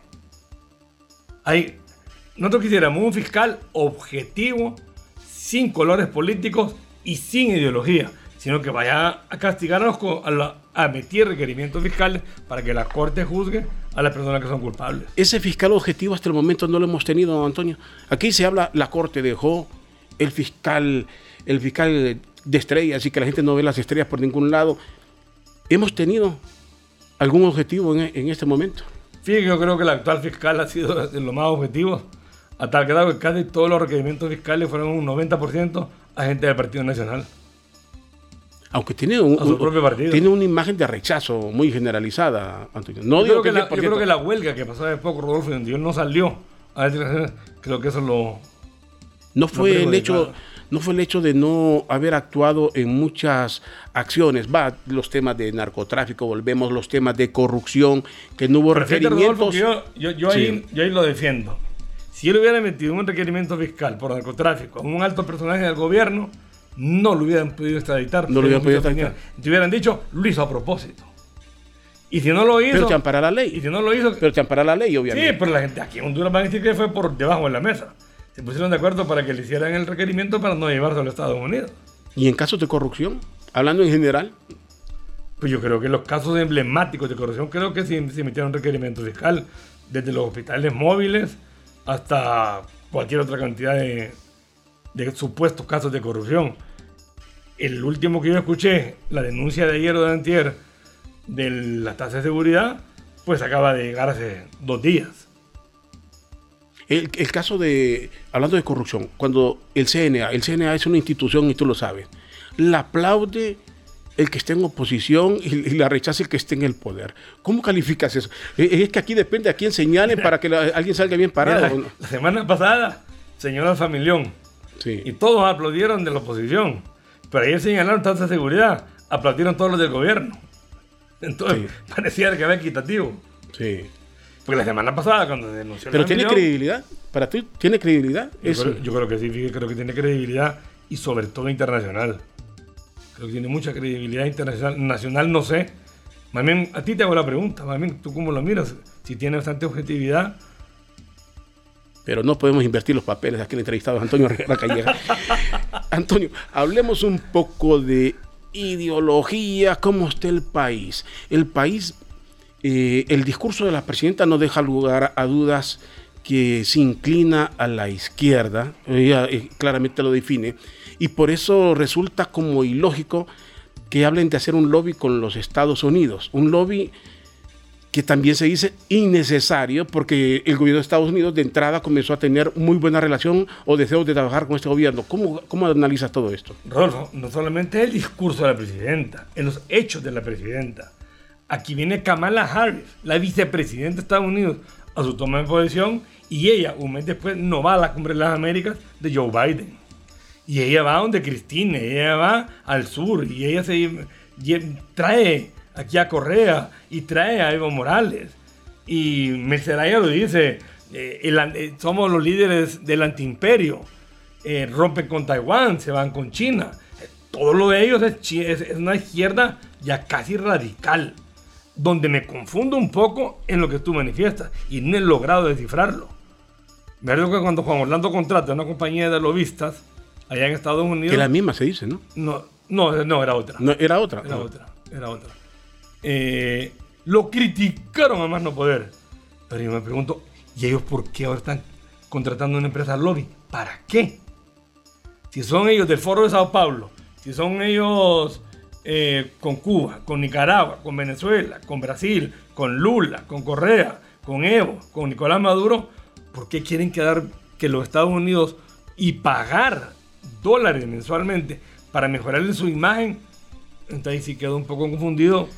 Hay, nosotros quisiéramos un fiscal objetivo, sin colores políticos y sin ideología, sino que vaya a castigarnos a, a emitir requerimientos fiscales para que la Corte juzgue a las personas que son culpables. Ese fiscal objetivo hasta el momento no lo hemos tenido, Antonio. Aquí se habla, la Corte dejó el fiscal, el fiscal de estrellas así que la gente no ve las estrellas por ningún lado. ¿Hemos tenido algún objetivo en, este momento? Fíjate, yo creo que el actual fiscal ha sido los más objetivos, a tal grado que casi todos los requerimientos fiscales fueron un 90% a gente del Partido Nacional. Aunque tiene, un, tiene una imagen de rechazo muy generalizada, Antonio. No yo, creo que, la, yo creo que la huelga que pasó hace poco, Rodolfo, donde no salió a creo que eso lo... No fue el hecho no fue el hecho de no haber actuado en muchas acciones. Va, los temas de narcotráfico, volvemos, los temas de corrupción, que no hubo requerimientos. yo, yo, ahí, yo ahí lo defiendo. Si él hubiera metido un requerimiento fiscal por narcotráfico a un alto personaje del gobierno, no lo hubieran podido extraditar. No lo hubieran podido extraditar. Te hubieran dicho, lo hizo a propósito. Y si no lo hizo. Pero te ampara la ley. Y si no lo hizo. Pero te ampara la ley, obviamente. Sí, pero la gente aquí en Honduras va a decir que fue por debajo de la mesa se pusieron de acuerdo para que le hicieran el requerimiento para no llevarse a los Estados Unidos. ¿Y en casos de corrupción? Hablando en general. Pues yo creo que los casos emblemáticos de corrupción, creo que sí se emitieron requerimiento fiscal, desde los hospitales móviles hasta cualquier otra cantidad de, supuestos casos de corrupción. El último que yo escuché, la denuncia de ayer o de antier de la tasa de seguridad, pues acaba de llegar hace dos días. El, caso de, hablando de corrupción, cuando el CNA, el CNA es una institución y tú lo sabes, la aplaude el que esté en oposición y, la rechaza el que esté en el poder. ¿Cómo calificas eso? Es que aquí depende a quién señalen para que alguien salga bien parado. la, semana pasada, señora Familión, sí. y todos aplaudieron de la oposición, pero ayer señalaron tanta seguridad, aplaudieron todos los del gobierno. Entonces, parecía que había equitativo. Sí. Porque la semana pasada, cuando denunció. Pero tiene credibilidad. ¿Para ti tiene credibilidad? Yo, Creo, que sí, creo que tiene credibilidad y sobre todo internacional. Creo que tiene mucha credibilidad internacional. Nacional no sé. Más bien, a ti te hago la pregunta. Más bien, ¿tú cómo lo miras? Si tiene bastante objetividad. Pero no podemos invertir los papeles aquí en el entrevistado Antonio Rivera Calleja. Antonio, hablemos un poco de ideología, cómo está el país. El país eh, el discurso de la presidenta no deja lugar a dudas que se inclina a la izquierda, ella eh, claramente lo define, y por eso resulta como ilógico que hablen de hacer un lobby con los Estados Unidos, un lobby que también se dice innecesario porque el gobierno de Estados Unidos de entrada comenzó a tener muy buena relación o deseos de trabajar con este gobierno. ¿Cómo, cómo analizas todo esto? Rodolfo, no solamente el discurso de la presidenta, en los hechos de la presidenta. Aquí viene Kamala Harris, la vicepresidenta de Estados Unidos, a su toma de posesión y ella, un mes después, no va a la cumbre de las Américas de Joe Biden. Y ella va donde Cristina, ella va al sur y ella se trae aquí a Correa y trae a Evo Morales. Y Mercelaya lo dice, eh, eh, somos los líderes del antiimperio, eh, rompen con Taiwán, se van con China. Todo lo de ellos es una izquierda ya casi radical, donde me confundo un poco en lo que tú manifiestas y no he logrado descifrarlo. Me acuerdo que cuando Juan Orlando contrata una compañía de lobistas allá en Estados Unidos... Que la misma se dice, ¿no? No, no, no, era otra. No, era otra. Era otra, era otra. Eh, lo criticaron a más no poder. Pero yo me pregunto, ¿y ellos por qué ahora están contratando una empresa lobby? ¿Para qué? Si son ellos del Foro de Sao Paulo, si son ellos eh, con Cuba, con Nicaragua, con Venezuela, con Brasil, con Lula, con Correa, con Evo, con Nicolás Maduro, ¿por qué quieren quedar que los Estados Unidos y pagar dólares mensualmente para mejorarle su imagen? Entonces sí quedo un poco confundido.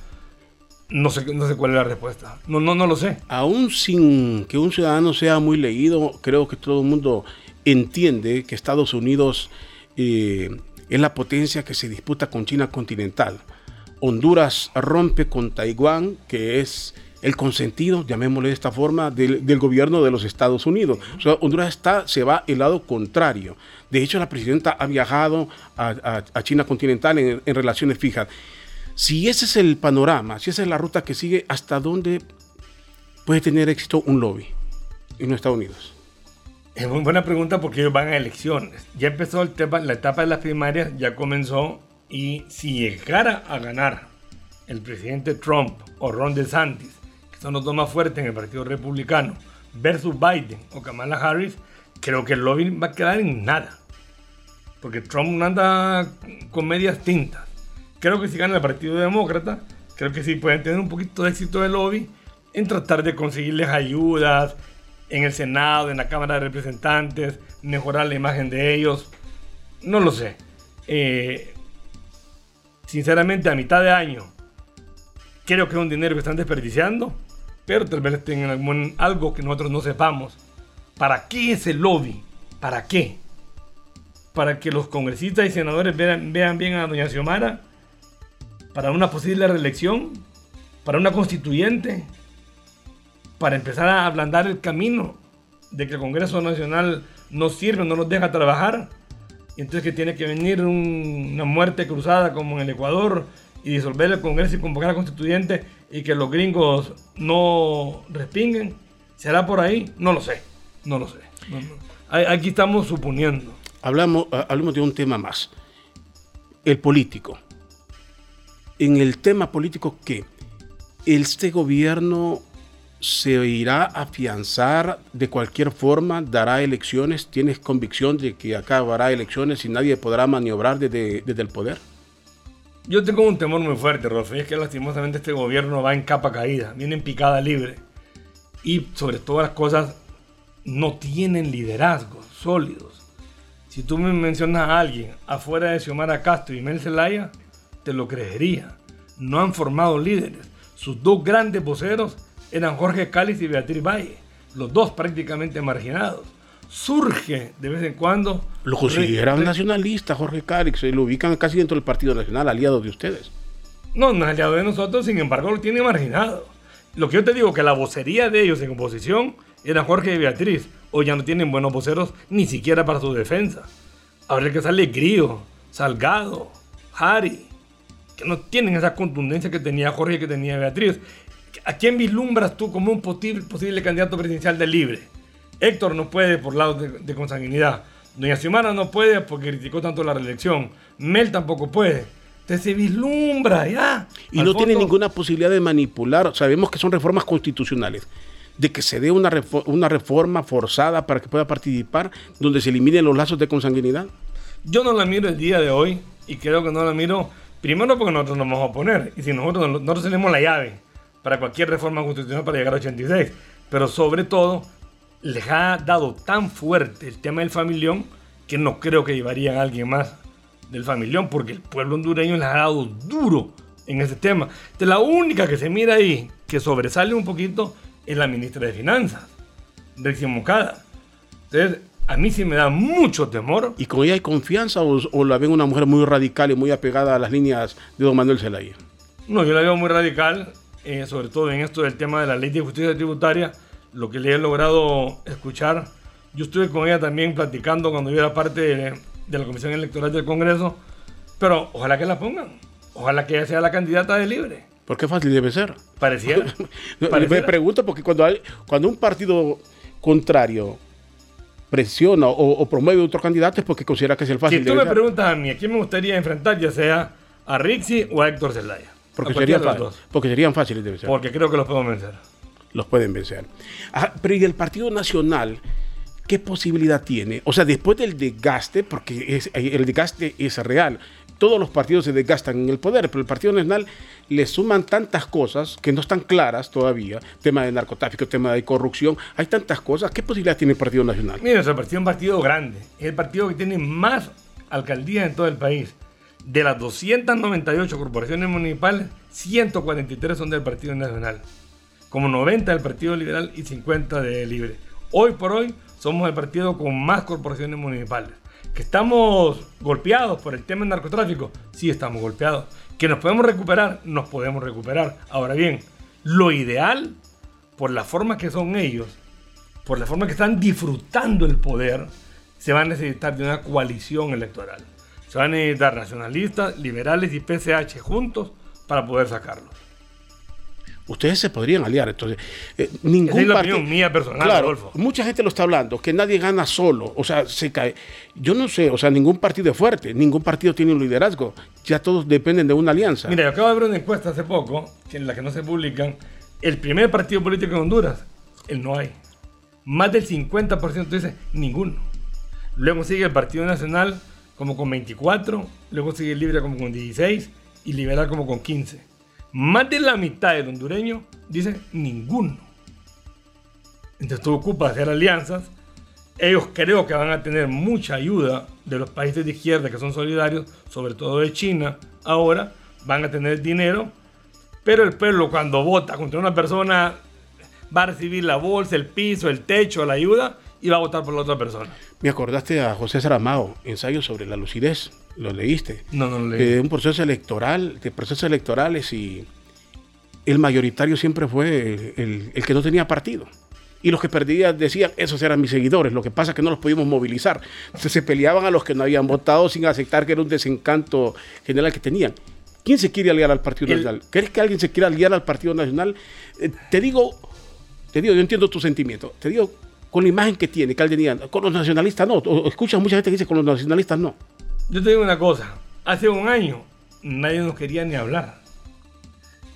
No sé, no sé cuál es la respuesta. No, no, no lo sé. Aún sin que un ciudadano sea muy leído, creo que todo el mundo entiende que Estados Unidos eh, es la potencia que se disputa con China continental. Honduras rompe con Taiwán, que es el consentido, llamémosle de esta forma, del, gobierno de los Estados Unidos. O sea, Honduras se va el lado contrario. De hecho, la presidenta ha viajado a China continental en, en relaciones fijas. Si ese es el panorama, si esa es la ruta que sigue, ¿hasta dónde puede tener éxito un lobby en los Estados Unidos? Es muy buena pregunta porque ellos van a elecciones. Ya empezó el tema, la etapa de las primarias, ya comenzó. Y si llegara a ganar el presidente Trump o Ron DeSantis, que son los dos más fuertes en el Partido Republicano, versus Biden o Kamala Harris, creo que el lobby va a quedar en nada. Porque Trump anda con medias tintas. Creo que si gana el Partido Demócrata, creo que sí pueden tener un poquito de éxito de lobby en tratar de conseguirles ayudas en el Senado, en la Cámara de Representantes, mejorar la imagen de ellos. No lo sé. Eh, sinceramente, a mitad de año, creo que es un dinero que están desperdiciando, pero tal vez tengan algún- algo que nosotros no sepamos. ¿Para qué ese lobby? ¿Para qué? Para que los congresistas y senadores vean, vean bien a doña Xiomara, para una posible reelección, para una constituyente, para empezar a ablandar el camino de que el Congreso Nacional no sirve, no nos deja trabajar. Y entonces que tiene que venir un- una muerte cruzada como en el Ecuador y disolver el Congreso y convocar a constituyente y que los gringos no respinguen. ¿Será por ahí? No lo sé. No lo sé. Aquí estamos suponiendo. Hablamos, ah, hablemos de un tema más. El político. En el tema político, ¿qué? ¿Este gobierno se irá a afianzar de cualquier forma? ¿Dará elecciones? ¿Tienes convicción de que acá habrá elecciones y nadie podrá maniobrar desde, desde el poder? Yo tengo un temor muy fuerte, Rolfo, es que lastimosamente este gobierno va en capa caída, viene en picada libre. Y sobre todas las cosas, no tienen liderazgos sólidos. Si tú me mencionas a alguien afuera de Xiomara Castro y Mel Zelaya, te lo creería. No han formado líderes. Sus dos grandes voceros eran Jorge Cáliz y Beatriz Valle, los dos prácticamente marginados. Surge de vez en cuando. Lo consideran nacionalista, Jorge se lo ubican casi dentro del Partido Nacional, aliado de ustedes. No, no aliado de nosotros, sin embargo lo tiene marginado. Lo que yo te digo, que la vocería de ellos en oposición era Jorge y Beatriz. Hoy ya no tienen buenos voceros ni siquiera para su defensa. El que sale Grillo, Salgado, Harry, que no tienen esa contundencia que tenía Jorge y que tenía Beatriz. ¿A quién vislumbras tú como un posible, posible candidato presidencial de libre? Héctor no puede por lado de, de consanguinidad. Doña Xiomara no puede porque criticó tanto la reelección. Mel tampoco puede. Entonces se vislumbra ya. Y Al no tiene ninguna posibilidad de manipular. Sabemos que son reformas constitucionales. De que se dé una, una reforma forzada para que pueda participar, donde se eliminen los lazos de consanguinidad. Yo no la miro el día de hoy y creo que no la miro primero porque nosotros nos vamos a oponer y si nosotros, nosotros tenemos la llave para cualquier reforma constitucional para llegar a 86, pero sobre todo les ha dado tan fuerte el tema del familión que no creo que llevarían a alguien más del familión porque el pueblo hondureño les ha dado duro en ese tema. De la única que se mira ahí que sobresale un poquito es la ministra de Finanzas, Rexy Moncada. Entonces, a mí sí me da mucho temor ¿Y con ella hay confianza o, o la ven una mujer muy radical y muy apegada a las líneas de don Manuel Zelaya? No, yo la veo muy radical eh, sobre todo en esto del tema de la ley de justicia tributaria, lo que le he logrado escuchar. Yo estuve con ella también platicando cuando yo era parte de, de la Comisión Electoral del Congreso, pero ojalá que la pongan, ojalá que ella sea la candidata de libre. ¿Por qué fácil debe ser? Pareciera. Me pregunto porque cuando, hay, cuando un partido contrario presiona o, o promueve otro candidato es porque considera que es el fácil. Si tú me ser. preguntas a mí, ¿a quién me gustaría enfrentar, ya sea a Rixi o a Héctor Zelaya? Porque, serían de porque serían fáciles, debe ser. Porque creo que los podemos vencer. Los pueden vencer. Ajá, pero ¿y el Partido Nacional qué posibilidad tiene? O sea, después del desgaste, porque es- el desgaste es real. Todos los partidos se desgastan en el poder, pero el Partido Nacional le suman tantas cosas que no están claras todavía. Tema de narcotráfico, tema de corrupción. Hay tantas cosas. ¿Qué posibilidad tiene el Partido Nacional? Mira, nuestro partido es un partido grande. Es el partido que tiene más alcaldías en todo el país. De las 298 corporaciones municipales, 143 son del Partido Nacional. Como 90 del Partido Liberal y 50 de Libre. Hoy por hoy somos el partido con más corporaciones municipales. Que estamos golpeados por el tema del narcotráfico, sí estamos golpeados. Que nos podemos recuperar, nos podemos recuperar. Ahora bien, lo ideal, por la forma que son ellos, por la forma que están disfrutando el poder, se va a necesitar de una coalición electoral. Se van a necesitar nacionalistas, liberales y PCH juntos para poder sacarlos. Ustedes se podrían aliar. Entonces, eh, ningún es la partido- opinión mía personal, Claro, mucha gente lo está hablando, que nadie gana solo, o sea, se cae. Yo no sé, o sea, ningún partido es fuerte, ningún partido tiene un liderazgo, ya todos dependen de una alianza. Mira, yo acabo de ver una encuesta hace poco, en la que no se publican, el primer partido político en Honduras, el no hay. Más del 50% dice ninguno. Luego sigue el Partido Nacional como con 24, luego sigue Libre como con 16 y Liberal como con 15. Más de la mitad del hondureño dice ninguno. Entonces tú ocupas hacer alianzas. Ellos creo que van a tener mucha ayuda de los países de izquierda que son solidarios, sobre todo de China. Ahora van a tener dinero, pero el pueblo cuando vota contra una persona va a recibir la bolsa, el piso, el techo, la ayuda y va a votar por la otra persona. Me acordaste a José Saramago, ensayo sobre la lucidez, lo leíste. No, no lo leí. De un proceso electoral, de procesos electorales y el mayoritario siempre fue el, el que no tenía partido. Y los que perdían decían, esos eran mis seguidores, lo que pasa es que no los pudimos movilizar. Entonces se peleaban a los que no habían votado sin aceptar que era un desencanto general que tenían. ¿Quién se quiere aliar al Partido El- Nacional? ¿Crees que alguien se quiere aliar al Partido Nacional? Eh, te digo, te digo, yo entiendo tu sentimiento. Te digo, con la imagen que tiene, diga, con los nacionalistas no. Escuchas mucha gente que dice, con los nacionalistas no. Yo te digo una cosa, hace un año nadie nos quería ni hablar.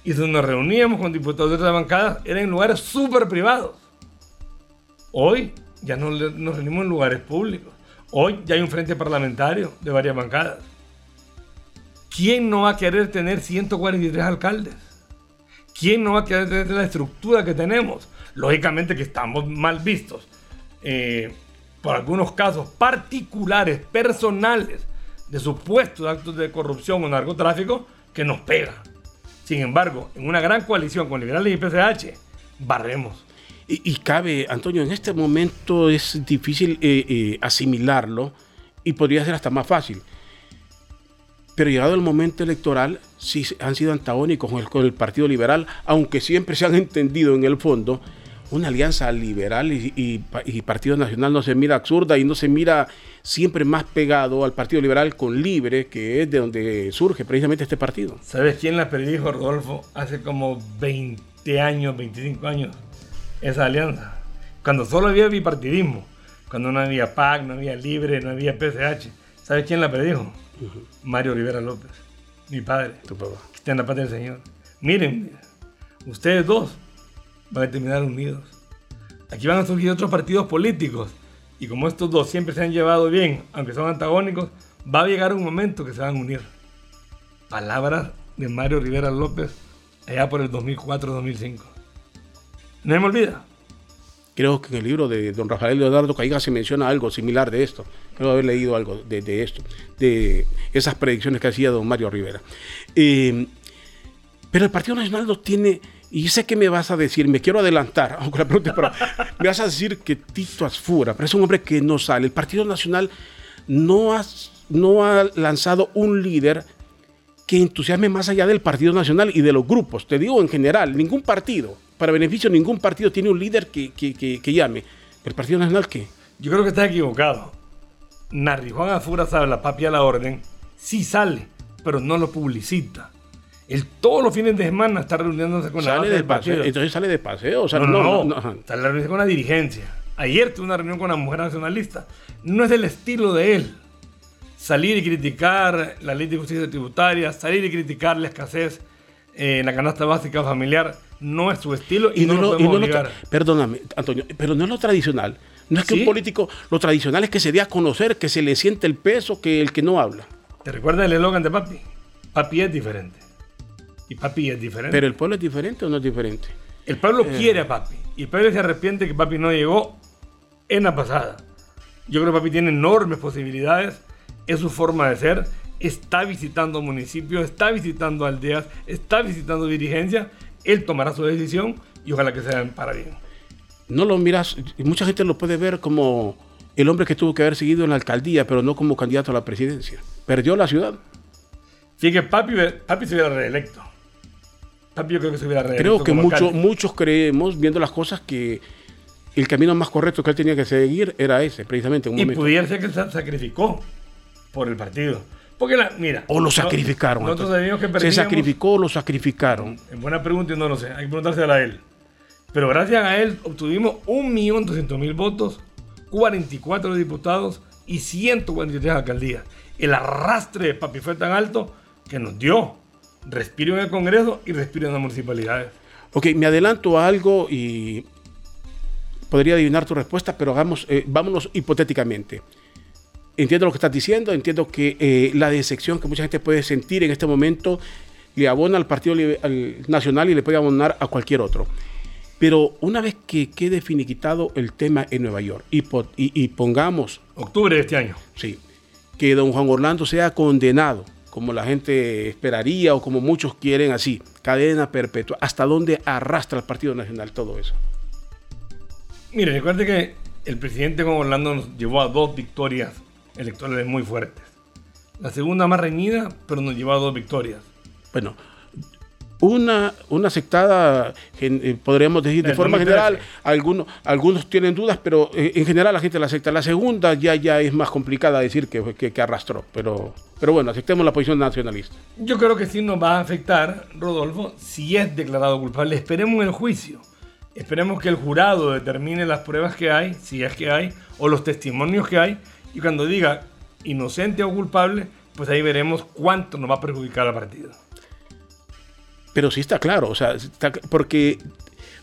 Y si nos reuníamos con diputados de otras bancadas, eran en lugares súper privados. Hoy ya no nos reunimos en lugares públicos. Hoy ya hay un frente parlamentario de varias bancadas. ¿Quién no va a querer tener 143 alcaldes? ¿Quién no va a querer tener la estructura que tenemos? Lógicamente que estamos mal vistos. eh, por algunos casos particulares, personales, de supuestos actos de corrupción o narcotráfico que nos pega. Sin embargo, en una gran coalición con liberales y PCH, barremos. Y, cabe, Antonio, en este momento es difícil eh, eh, asimilarlo y podría ser hasta más fácil. Pero llegado el momento electoral, sí han sido antagónicos con el Partido Liberal, aunque siempre se han entendido en el fondo. Una alianza liberal y, y pa- y Partido Nacional no se mira absurda y no se mira siempre más pegado al Partido Liberal con Libre, que es de donde surge precisamente este partido. ¿Sabes quién la predijo, Rodolfo, hace como 20 años, 25 años? Esa alianza. Cuando solo había bipartidismo, cuando no había PAC, no había Libre, no había PCH. ¿Sabes quién la predijo? Mario Rivera López, mi padre, Tu papá. que está en la paz del Señor. Miren, ustedes dos van a terminar unidos. Aquí van a surgir otros partidos políticos. Y como estos dos siempre se han llevado bien, aunque son antagónicos, va a llegar un momento que se van a unir palabras de Mario Rivera López allá por el 2004-2005. No se me olvida. Creo que en el libro de don Rafael Leonardo Caiga se menciona algo similar de esto. Creo haber leído algo de, esto, de esas predicciones que hacía don Mario Rivera. Eh, pero el Partido Nacional no tiene, y sé que me vas a decir, me quiero adelantar, aunque la pregunta, me vas a decir que Tito Asfura, pero es un hombre que no sale. El Partido Nacional no ha, no ha lanzado un líder que entusiasme más allá del Partido Nacional y de los grupos. Te digo en general, ningún partido, para beneficio ningún partido, tiene un líder que, que, que, llame. ¿El Partido Nacional qué? Yo creo que estás equivocado. Narri Juan Azura sabe la papi a la orden, sí sale, pero no lo publicita. Él todos los fines de semana está reuniéndose con la Sale de del paseo, entonces sale de paseo. O sea, No, no, no, no. Está la reunión con la dirigencia. Ayer tuve una reunión con la mujer nacionalista. No es del estilo de él. Salir y criticar la ley de justicia tributaria, salir y criticar la escasez eh, en la canasta básica familiar, no es su estilo y, no, lo lo- podemos no obligar. tra- perdóname, Antonio, pero no es lo tradicional. No es que Sí. un político, lo tradicional es que se dé a conocer, que se le siente el peso que el que no habla. ¿Te recuerdas el eslogan de papi? Papi es diferente. Y papi es diferente. Pero el pueblo es diferente o no es diferente. El pueblo Eh. quiere a papi. Y el pueblo se arrepiente que papi no llegó en la pasada. Yo creo que papi tiene enormes posibilidades. Es su forma de ser. Está visitando municipios, está visitando aldeas, está visitando dirigencias. Él tomará su decisión y ojalá que sea para bien. No lo miras, y mucha gente lo puede ver como el hombre que tuvo que haber seguido en la alcaldía, pero no como candidato a la presidencia. Perdió la ciudad. Así que papi, papi se hubiera reelecto. Yo creo que se hubiera. Creo que mucho- muchos creemos, viendo las cosas, que el camino más correcto que él tenía que seguir era ese, precisamente. en un Y momento. pudiera ser que se sacrificó por el partido. Porque la, mira. O lo no- sacrificaron. Nosotros sabíamos que Se perdíamos. sacrificó o lo sacrificaron. En buena pregunta y no lo sé. Hay que preguntársela a él. Pero gracias a él obtuvimos 1.200.000 votos, 44 diputados y 143 alcaldías. El arrastre de Papi fue tan alto que nos dio respiro en el Congreso y respiro en las municipalidades. Ok, me adelanto a algo y podría adivinar tu respuesta, pero hagamos, eh, vámonos hipotéticamente. Entiendo lo que estás diciendo, entiendo que eh, la decepción que mucha gente puede sentir en este momento le abona al Partido Nacional y le puede abonar a cualquier otro. Pero una vez que quede finiquitado el tema en Nueva York y- y pongamos Octubre de este año. Sí. Que don Juan Orlando sea condenado, como la gente esperaría o como muchos quieren así, cadena perpetua. ¿Hasta dónde arrastra el Partido Nacional todo eso? Mire, recuerde que el presidente Juan Orlando nos llevó a dos victorias electorales muy fuertes. La segunda más reñida, pero nos llevó a dos victorias. Bueno, una, una aceptada, eh, podríamos decir de forma 2013. general, algunos, algunos tienen dudas, pero eh, en general la gente la acepta. La segunda ya, ya es más complicada decir que, que, que arrastró, pero, pero bueno, aceptemos la posición nacionalista. Yo creo que sí nos va a afectar, Rodolfo, si es declarado culpable. Esperemos el juicio. Esperemos que el jurado determine las pruebas que hay, si es que hay, o los testimonios que hay. Y cuando diga inocente o culpable, pues ahí veremos cuánto nos va a perjudicar al partido. Pero sí está claro, o sea, porque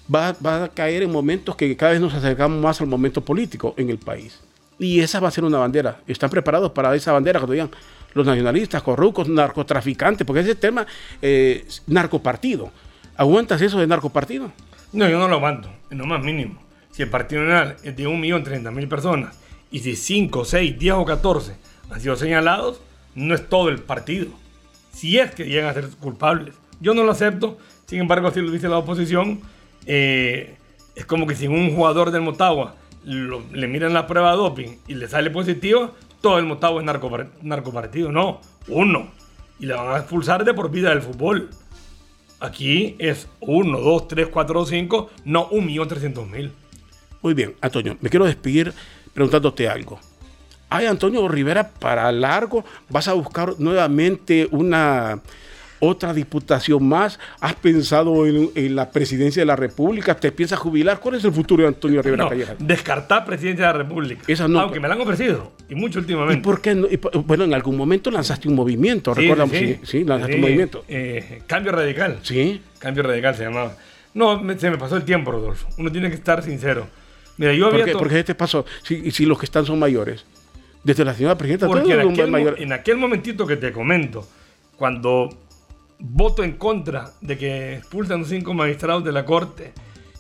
va, va a caer en momentos que cada vez nos acercamos más al momento político en el país. Y esa va a ser una bandera. Están preparados para esa bandera cuando digan los nacionalistas, corruptos, narcotraficantes, porque ese tema, eh, narcopartido. ¿Aguantas eso de narcopartido? No, yo no lo aguanto, en lo más mínimo. Si el Partido Nacional es de 1.030.000 personas y si 5, 6, 10 o 14 han sido señalados, no es todo el partido. Si es que llegan a ser culpables. Yo no lo acepto, sin embargo, si lo dice la oposición, eh, es como que si un jugador del Motagua le miran la prueba de doping y le sale positivo, todo el Motagua es narcopar- narcopartido. No, uno. Y le van a expulsar de por vida del fútbol. Aquí es 1, 2, 3, 4, 5, no 1.300.000. Muy bien, Antonio, me quiero despedir preguntándote algo. Ay, Antonio Rivera, para largo, vas a buscar nuevamente una otra diputación más. ¿Has pensado en, en la presidencia de la República? ¿Te piensas jubilar? ¿Cuál es el futuro de Antonio Rivera No, Callejas? descartar presidencia de la República. Esa no. Aunque me la han ofrecido, y mucho ¿Y últimamente. por qué no? Y bueno, en algún momento lanzaste un movimiento, Sí, recuerda, sí, sí, sí, lanzaste un movimiento. eh, cambio radical. Sí, Cambio radical se llamaba. No, me- se me pasó el tiempo, Rodolfo. Uno tiene que estar sincero. Mira, yo ¿por había ¿Por qué te pasó? Si, si los que están son mayores. Desde la señora presidenta, Porque todo en es un aquel, mo- mayor. en aquel momentito que te comento, cuando voto en contra de que expulsan cinco magistrados de la corte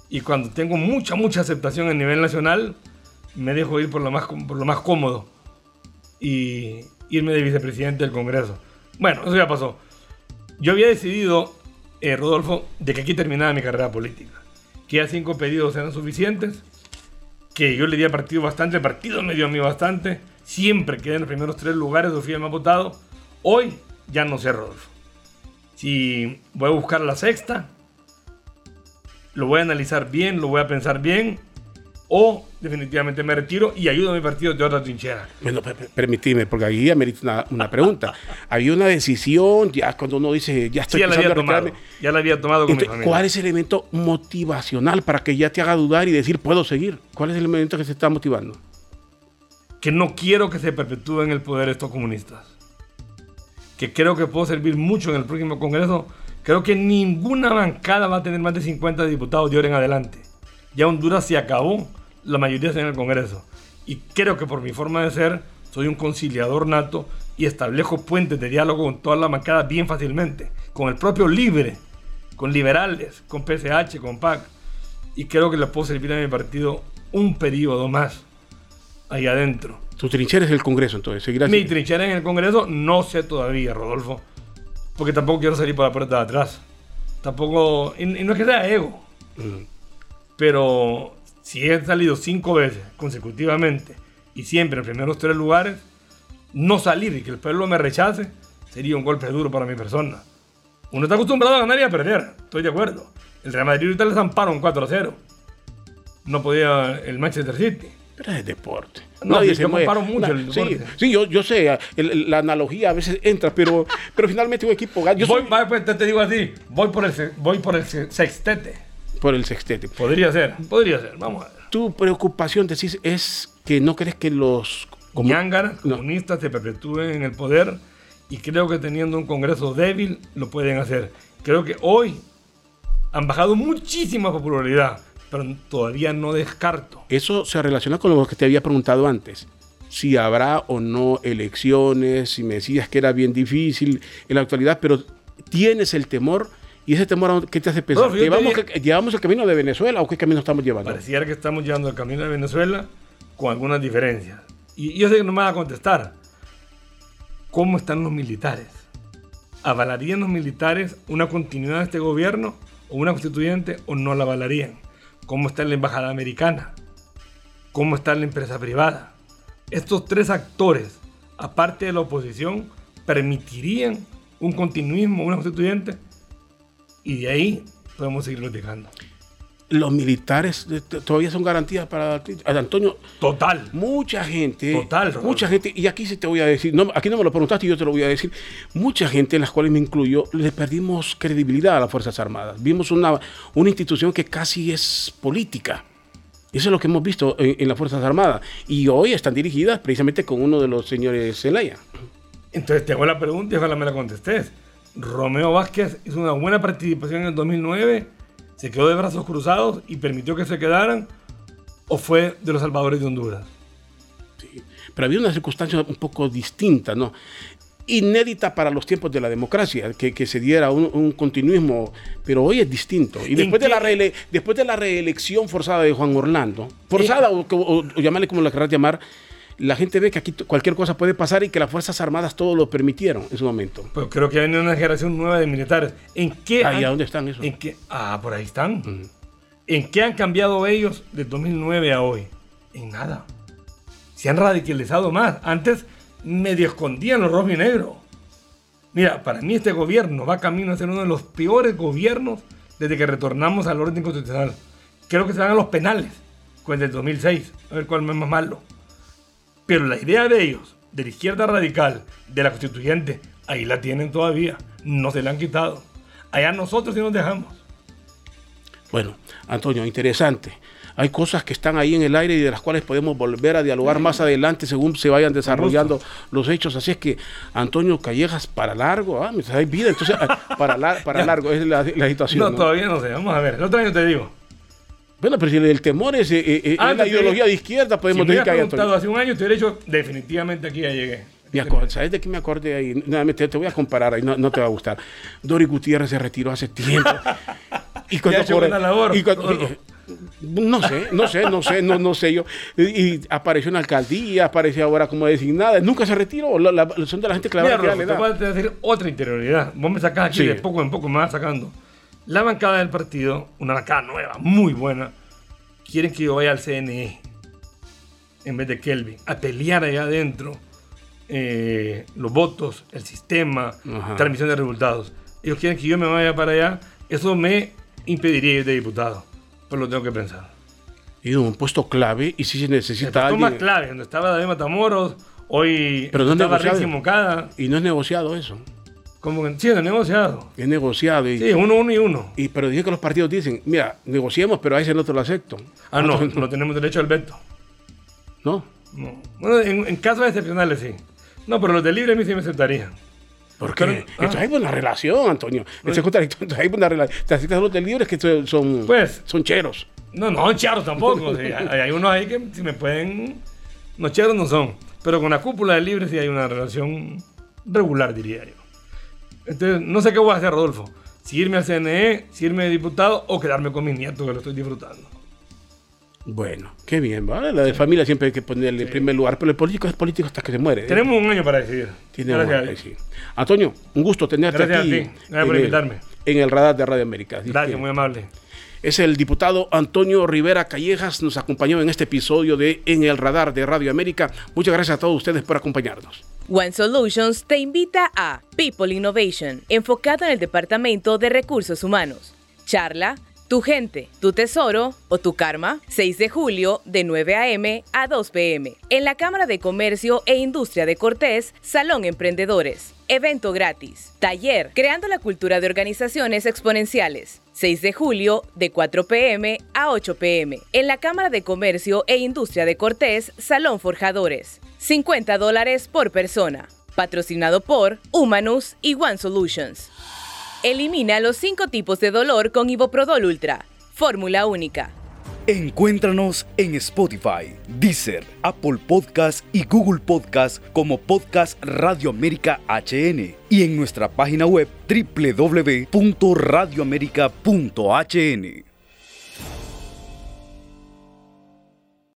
y cuando tengo mucha, mucha aceptación a nivel nacional, me dejo ir por lo más, por lo más cómodo y irme de vicepresidente del Congreso. Bueno, eso ya pasó. Yo había decidido, eh, Rodolfo, de que aquí terminaba mi carrera política. Que ya cinco pedidos eran suficientes que yo le di al partido bastante, el partido me dio a mí bastante, siempre quedé en los primeros tres lugares, o fui el votado. Hoy ya no sé, Rodolfo. Si voy a buscar la sexta, lo voy a analizar bien, lo voy a pensar bien, o definitivamente me retiro y ayudo a mi partido de otra trinchera. Bueno, permíteme, porque ahí amerita una, una pregunta. Había una decisión, ya cuando uno dice, ya estoy sí, ya la había tomado, ya la había tomado con Entonces, mi familia. ¿Cuál es el elemento motivacional para que ya te haga dudar y decir, puedo seguir? ¿Cuál es el elemento que se está motivando? Que no quiero que se perpetúen el poder estos comunistas. Que creo que puedo servir mucho en el próximo Congreso. Creo que ninguna bancada va a tener más de 50 diputados de ahora en adelante. Ya Honduras se acabó, la mayoría está en el Congreso. Y creo que por mi forma de ser, soy un conciliador nato y establezco puentes de diálogo con todas las bancadas bien fácilmente. Con el propio Libre, con liberales, con PSH, con PAC. Y creo que le puedo servir a mi partido un periodo más ahí adentro. Tu trinchera es el Congreso, entonces. Seguirás Mi trinchera en el Congreso no sé todavía, Rodolfo. Porque tampoco quiero salir por la puerta de atrás. Tampoco. Y, y no es que sea ego. Pero si he salido cinco veces consecutivamente y siempre en primeros tres lugares, no salir y que el pueblo me rechace sería un golpe duro para mi persona. Uno está acostumbrado a ganar y a perder, estoy de acuerdo. El Real Madrid ahorita les amparon 4 a 0. No podía el Manchester City. Pero es deporte. No, Nadie sí, se mueve. mucho el sí, deporte. sí, yo, yo sé, el- la analogía a veces entra, pero, pero finalmente un equipo gana. Yo voy, soy va, pues, te, digo así, voy por el, voy por el se- sextete. por el sextete. Podría ser, podría ser, vamos a ver. Tu preocupación, decís, es que no crees que los... como- No. comunistas se perpetúen en el poder y creo que teniendo un Congreso débil lo pueden hacer. Creo que hoy han bajado muchísima popularidad, pero todavía no descarto. Eso se relaciona con lo que te había preguntado antes. Si habrá o no elecciones, si me decías que era bien difícil en la actualidad, pero tienes el temor y ese temor, ¿qué te hace pensar? No, ¿Llevamos, que- ¿Llevamos el camino de Venezuela o qué camino estamos llevando? Pareciera que estamos llevando el camino de Venezuela con algunas diferencias. Y yo sé que no me van a contestar. ¿Cómo están los militares? ¿Avalarían los militares una continuidad de este gobierno o una constituyente o no la avalarían? ¿Cómo está la embajada americana? ¿Cómo está la empresa privada? Estos tres actores, aparte de la oposición, permitirían un continuismo, una constituyente y de ahí podemos seguir platicando. Los militares eh, todavía son garantías para Antonio. Total. Mucha gente, Total, Rodolfo. mucha gente, y aquí sí te voy a decir, no, aquí no me lo preguntaste y yo te lo voy a decir, mucha gente, en las cuales me incluyo, le perdimos credibilidad a las Fuerzas Armadas. Vimos una, una institución que casi es política. Eso es lo que hemos visto en, en las Fuerzas Armadas. Y hoy están dirigidas precisamente con uno de los señores Zelaya. Entonces te hago la pregunta y ojalá me la contestes. Romeo Vázquez hizo una buena participación en el 2009, se quedó de brazos cruzados y permitió que se quedaran, o fue de los salvadores de Honduras. Pero había una circunstancia un poco distinta, ¿no? Inédita para los tiempos de la democracia, que, que se diera un, un continuismo, pero hoy es distinto. Y ¿En después de, la reele- después de la reelección forzada de Juan Orlando, forzada o, o- o llamarle como la querrás llamar, la gente ve que aquí cualquier cosa puede pasar y que las Fuerzas Armadas todo lo permitieron en su momento. Pues creo que viene una generación nueva de militares. ¿En qué? Ahí, han- ¿a dónde están esos? ¿En qué? Ah, por ahí están. ¿En qué han cambiado ellos de 2009 a hoy? En nada. Se han radicalizado más. Antes medio escondían los rojos y negros. Mira, para mí este gobierno va camino a ser uno de los peores gobiernos desde que retornamos al orden constitucional. Creo que se van a los penales con el del 2006. A ver cuál es más malo. Pero la idea de ellos, de la izquierda radical, de la constituyente, ahí la tienen todavía. No se la han quitado. Allá nosotros sí nos dejamos. Bueno, Antonio, interesante. Hay cosas que están ahí en el aire y de las cuales podemos volver a dialogar más adelante según se vayan desarrollando los hechos. Así es que, Antonio Callejas, para largo, ah, mientras hay vida, entonces, para, lar- para largo es la, la situación. No, ¿no? todavía no sé. Vamos a ver. El otro año te digo. Bueno, pero si el temor es, eh, eh, eh, la ideología de izquierda, Si podemos me decir hubieras que preguntado hace un año, te hubiera dicho, definitivamente aquí ya llegué. Me ¿Sabes de qué me acordé ahí? Nuevamente te voy a comparar ahí, no, no te va a gustar. Dori Gutiérrez se retiró hace tiempo. Y Ya ha hecho buena labor. y cuando- no sé, no sé, no sé, no, no sé yo. Y, y apareció en la alcaldía, apareció ahora como designada. Nunca se retiró. La- la- son de la gente que la Mira, ya le te voy a decir otra interioridad. Vos me sacás aquí Sí. de poco en poco, me vas sacando. La bancada del partido, una bancada nueva, muy buena, quieren que yo vaya al CNE en vez de Kelvin, a pelear allá adentro eh, los votos, el sistema, Ajá. transmisión de resultados. ellos quieren que yo me vaya para allá, eso me impediría ir de diputado. Pues lo tengo que pensar. Y un puesto clave y si se necesita alguien. más clave, donde estaba David Matamoros, hoy Pero no es estaba negociado. Rixi Moncada, Y no es negociado eso. Como que sí, es negociado. Es negociado. Y, Sí, uno, uno y uno. y- pero dije que los partidos dicen, mira, negociemos, pero a ese no te lo acepto. Ah, no, no tenemos derecho al veto. No. No. Bueno, en, en casos excepcionales sí. No, pero los de libre a mí sí me aceptarían. ¿Por qué? Pero- Entonces ah. hay buena relación, Antonio. Ese contradictorio, Entonces hay buena relación. Te aceptas los del libres que son, son, Pues. son cheros. No, no, charros tampoco. sí, hay, hay unos ahí que si me pueden. No, charros no son. Pero con la cúpula de libre sí hay una relación regular, diría yo. Entonces, no sé qué voy a hacer, Rodolfo. Si irme al CNE, si irme de diputado o quedarme con mis nietos, que lo estoy disfrutando. Bueno, qué bien, ¿vale? La de familia siempre hay que ponerle en primer lugar, pero el político es político hasta que se muere. ¿eh? Tenemos un año para decidir. Tiene Gracias a bueno, Dios. sí. Antonio, un gusto tenerte Gracias a aquí. ti. Gracias por el- invitarme. En el radar de Radio América. Gracias, que muy amable. Es el diputado Antonio Rivera Callejas, nos acompañó en este episodio de En el radar de Radio América. Muchas gracias a todos ustedes por acompañarnos. One Solutions te invita a People Innovation, enfocado en el Departamento de Recursos Humanos. Charla, tu gente, tu tesoro o tu karma, 6 de julio de 9 a.m. a 2 p.m. en la Cámara de Comercio e Industria de Cortés, Salón Emprendedores. Evento gratis. Taller, creando la cultura de organizaciones exponenciales. 6 de julio de 4 p.m. a 8 p.m. en la Cámara de Comercio e Industria de Cortés, Salón Forjadores. 50 dólares por persona. Patrocinado por Humanus y One Solutions. Elimina los 5 tipos de dolor con Iboprodol Ultra. Fórmula única. Encuéntranos en Spotify, Deezer, Apple Podcast y Google Podcast como Podcast Radio América HN y en nuestra página web www.radioamerica.hn.